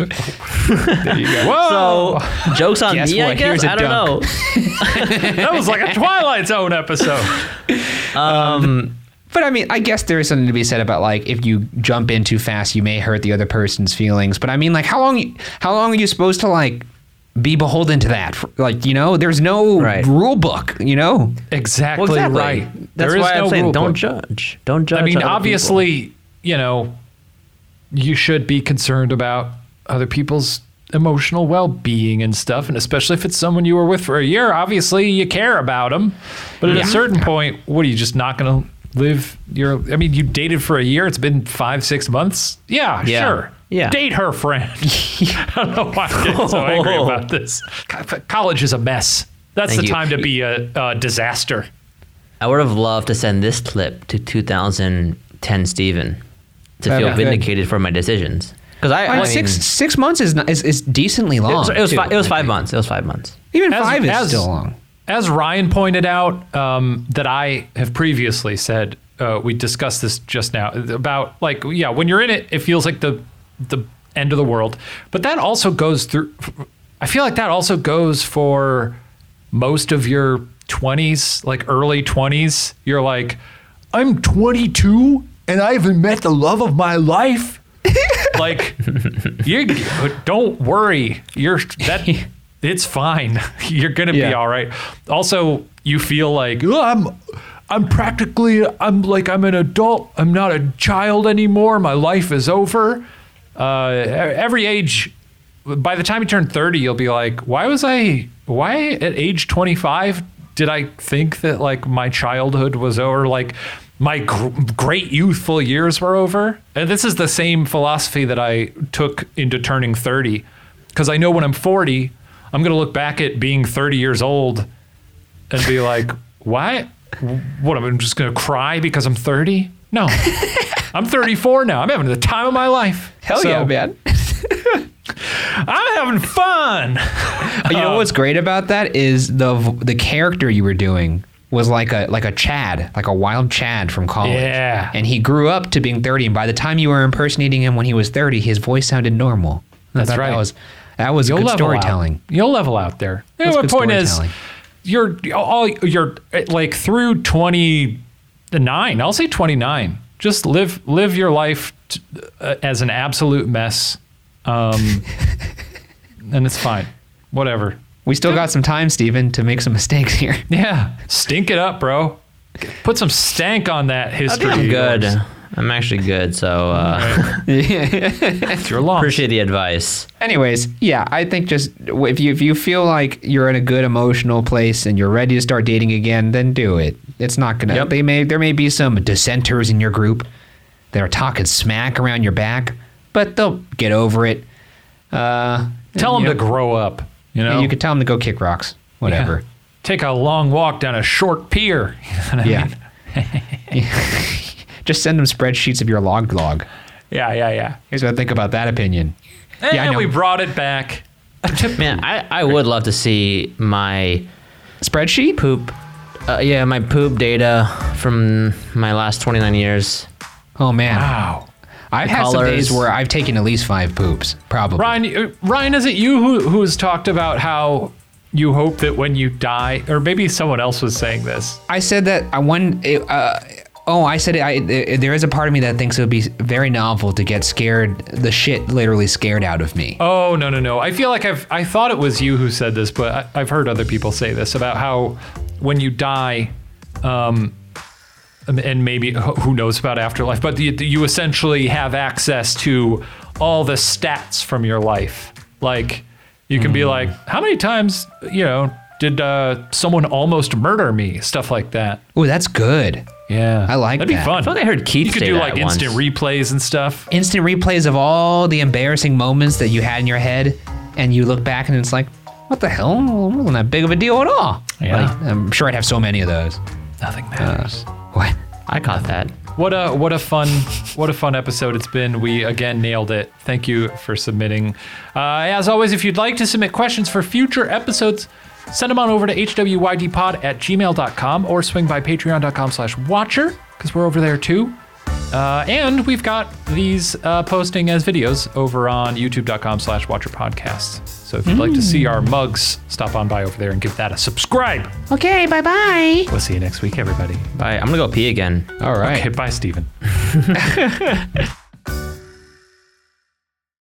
[SPEAKER 1] Whoa!
[SPEAKER 2] So jokes on
[SPEAKER 3] Guess
[SPEAKER 2] me, I guess.
[SPEAKER 3] Here's a
[SPEAKER 2] I don't
[SPEAKER 3] dunk.
[SPEAKER 2] know.
[SPEAKER 1] that was like a Twilight Zone episode.
[SPEAKER 3] Um, um, but I mean, I guess there is something to be said about like if you jump in too fast, you may hurt the other person's feelings. But I mean, like how long? How long are you supposed to like be beholden to that? Like you know, there's no
[SPEAKER 2] Right.
[SPEAKER 3] rule book. You know,
[SPEAKER 1] Exactly,
[SPEAKER 2] Well, exactly.
[SPEAKER 1] right.
[SPEAKER 2] That's
[SPEAKER 1] There is
[SPEAKER 2] why I'm
[SPEAKER 1] no
[SPEAKER 2] saying don't
[SPEAKER 1] book.
[SPEAKER 2] judge. Don't judge.
[SPEAKER 1] I mean,
[SPEAKER 2] other people.
[SPEAKER 1] obviously, you know, you should be concerned about other people's emotional well-being and stuff, and especially if it's someone you were with for a year. Obviously, you care about them, but at a certain point, what are you just not going to live your? I mean, you dated for a year. It's been five, six months. Yeah,
[SPEAKER 2] Yeah.
[SPEAKER 1] sure.
[SPEAKER 2] Yeah.
[SPEAKER 1] Date her friend. I don't know why I'm getting so angry oh. about this. College is a mess. That's
[SPEAKER 2] Thank
[SPEAKER 1] the
[SPEAKER 2] you.
[SPEAKER 1] time to be a, a disaster.
[SPEAKER 2] I would have loved to send this clip to 2010 Steven to feel vindicated for my decisions. Because I, I
[SPEAKER 3] Well,
[SPEAKER 2] mean,
[SPEAKER 3] six six months is not, is, is decently
[SPEAKER 2] It
[SPEAKER 3] long.
[SPEAKER 2] was, it was,
[SPEAKER 3] too,
[SPEAKER 2] fi- it was five months. It was five months.
[SPEAKER 3] Even
[SPEAKER 1] As-
[SPEAKER 3] five is
[SPEAKER 1] as-
[SPEAKER 3] still long.
[SPEAKER 1] As Ryan pointed out, um, that I have previously said, uh, we discussed this just now about like, yeah, when you're in it, it feels like the the end of the world. But that also goes through. I feel like that also goes for most of your 20s, like early 20s. You're like, I'm 22 and I haven't met the love of my life. like, you don't worry. You're that. It's fine. You're gonna be all right. Also, you feel like "Oh, I'm. I'm practically. I'm like I'm an adult. I'm not a child anymore. My life is over. Uh, every age. By the time you turn 30, you'll be like, why was I? Why at age 25 did I think that like my childhood was over? Like my gr- great youthful years were over. And this is the same philosophy that I took into turning 30, because I know when I'm 40, I'm gonna look back at being 30 years old and be like, why? What? I'm just gonna cry because I'm 30? No, I'm 34 now. I'm having the time of my life.
[SPEAKER 3] Hell
[SPEAKER 1] So,
[SPEAKER 3] yeah, man.
[SPEAKER 1] I'm having fun.
[SPEAKER 3] you know what's um, great about that is the the character you were doing was like a like a Chad, like a wild Chad from college.
[SPEAKER 1] Yeah.
[SPEAKER 3] And he grew up to being 30 and by the time you were impersonating him when he was 30, his voice sounded normal.
[SPEAKER 1] That's right.
[SPEAKER 3] That was that was
[SPEAKER 1] You'll
[SPEAKER 3] good storytelling.
[SPEAKER 1] Out. You'll level out there. Yeah,
[SPEAKER 3] That's
[SPEAKER 1] my point is, you're all you're like through 29. I'll say 29. Just live live your life t- uh, as an absolute mess, um, and it's fine. Whatever.
[SPEAKER 3] We still got some time, Steven, to make some mistakes here.
[SPEAKER 1] Yeah, stink it up, bro. Put some stank on that history.
[SPEAKER 2] I'm good. I'm actually good. So uh,
[SPEAKER 1] It's your loss.
[SPEAKER 2] appreciate the advice.
[SPEAKER 3] Anyways, yeah, I think just if you if you feel like you're in a good emotional place and you're ready to start dating again, then do it. It's not gonna.
[SPEAKER 2] Yep.
[SPEAKER 3] They may there may be some dissenters in your group that are talking smack around your back, but they'll get over it. Uh,
[SPEAKER 1] Tell
[SPEAKER 3] and,
[SPEAKER 1] them
[SPEAKER 3] you
[SPEAKER 1] to grow up. You know,
[SPEAKER 3] You could tell them to go kick rocks, whatever.
[SPEAKER 1] Yeah. Take a long walk down a short pier. You know what I
[SPEAKER 3] Yeah.
[SPEAKER 1] mean?
[SPEAKER 3] Just send them spreadsheets of your log log.
[SPEAKER 1] Yeah, yeah, yeah.
[SPEAKER 3] Here's what I think about that opinion.
[SPEAKER 1] And
[SPEAKER 3] Yeah, I know.
[SPEAKER 1] we brought it back.
[SPEAKER 2] Man, I, I would love to see my
[SPEAKER 3] Spreadsheet?
[SPEAKER 2] poop. Uh, yeah, my poop data from my last 29 years.
[SPEAKER 3] Oh man,
[SPEAKER 1] Wow.
[SPEAKER 3] I've
[SPEAKER 2] the
[SPEAKER 3] had some days where I've taken at least five poops, probably.
[SPEAKER 1] Ryan, uh, Ryan, is it you who who has talked about how you hope that when you die, or maybe someone else was saying this?
[SPEAKER 3] I said that I one uh, Oh, I said it, I, there there is a part of me that thinks it would be very novel to get scared, the shit literally scared out of me.
[SPEAKER 1] Oh no no no! I feel like I've I thought it was you who said this, but I, I've heard other people say this about how when you die, um, Um, and maybe who knows about afterlife, but you, you essentially have access to all the stats from your life. Like you can be hmm. like, how many times you know did uh, someone almost murder me? Stuff like that.
[SPEAKER 3] Oh, that's good.
[SPEAKER 1] Yeah,
[SPEAKER 3] I like
[SPEAKER 1] that'd
[SPEAKER 3] that.
[SPEAKER 1] be fun.
[SPEAKER 2] I thought I heard Keith
[SPEAKER 1] you could do like instant
[SPEAKER 2] once.
[SPEAKER 1] replays and stuff.
[SPEAKER 3] Instant replays of all the embarrassing moments that you had in your head, and you look back and it's like, what the hell? It wasn't that big of a deal at all.
[SPEAKER 1] Yeah.
[SPEAKER 3] Like, I'm sure I'd have so many of those.
[SPEAKER 1] Nothing matters.
[SPEAKER 3] Uh, What?
[SPEAKER 2] I caught that.
[SPEAKER 1] What a what a fun what a fun episode it's been. We again nailed it. Thank you for submitting. Uh, as always, if you'd like to submit questions for future episodes, send them on over to hwydpod at gmail.com or swing by patreon.com slash watcher because we're over there too. Uh, and we've got these uh, posting as videos over on youtube.com slash watcher podcasts. So if you'd like to see our mugs, stop on by over there and give that a subscribe.
[SPEAKER 3] Okay, bye bye.
[SPEAKER 1] We'll see you next week, everybody.
[SPEAKER 2] Bye. I'm gonna go pee again.
[SPEAKER 3] All right.
[SPEAKER 1] Okay, bye, Steven.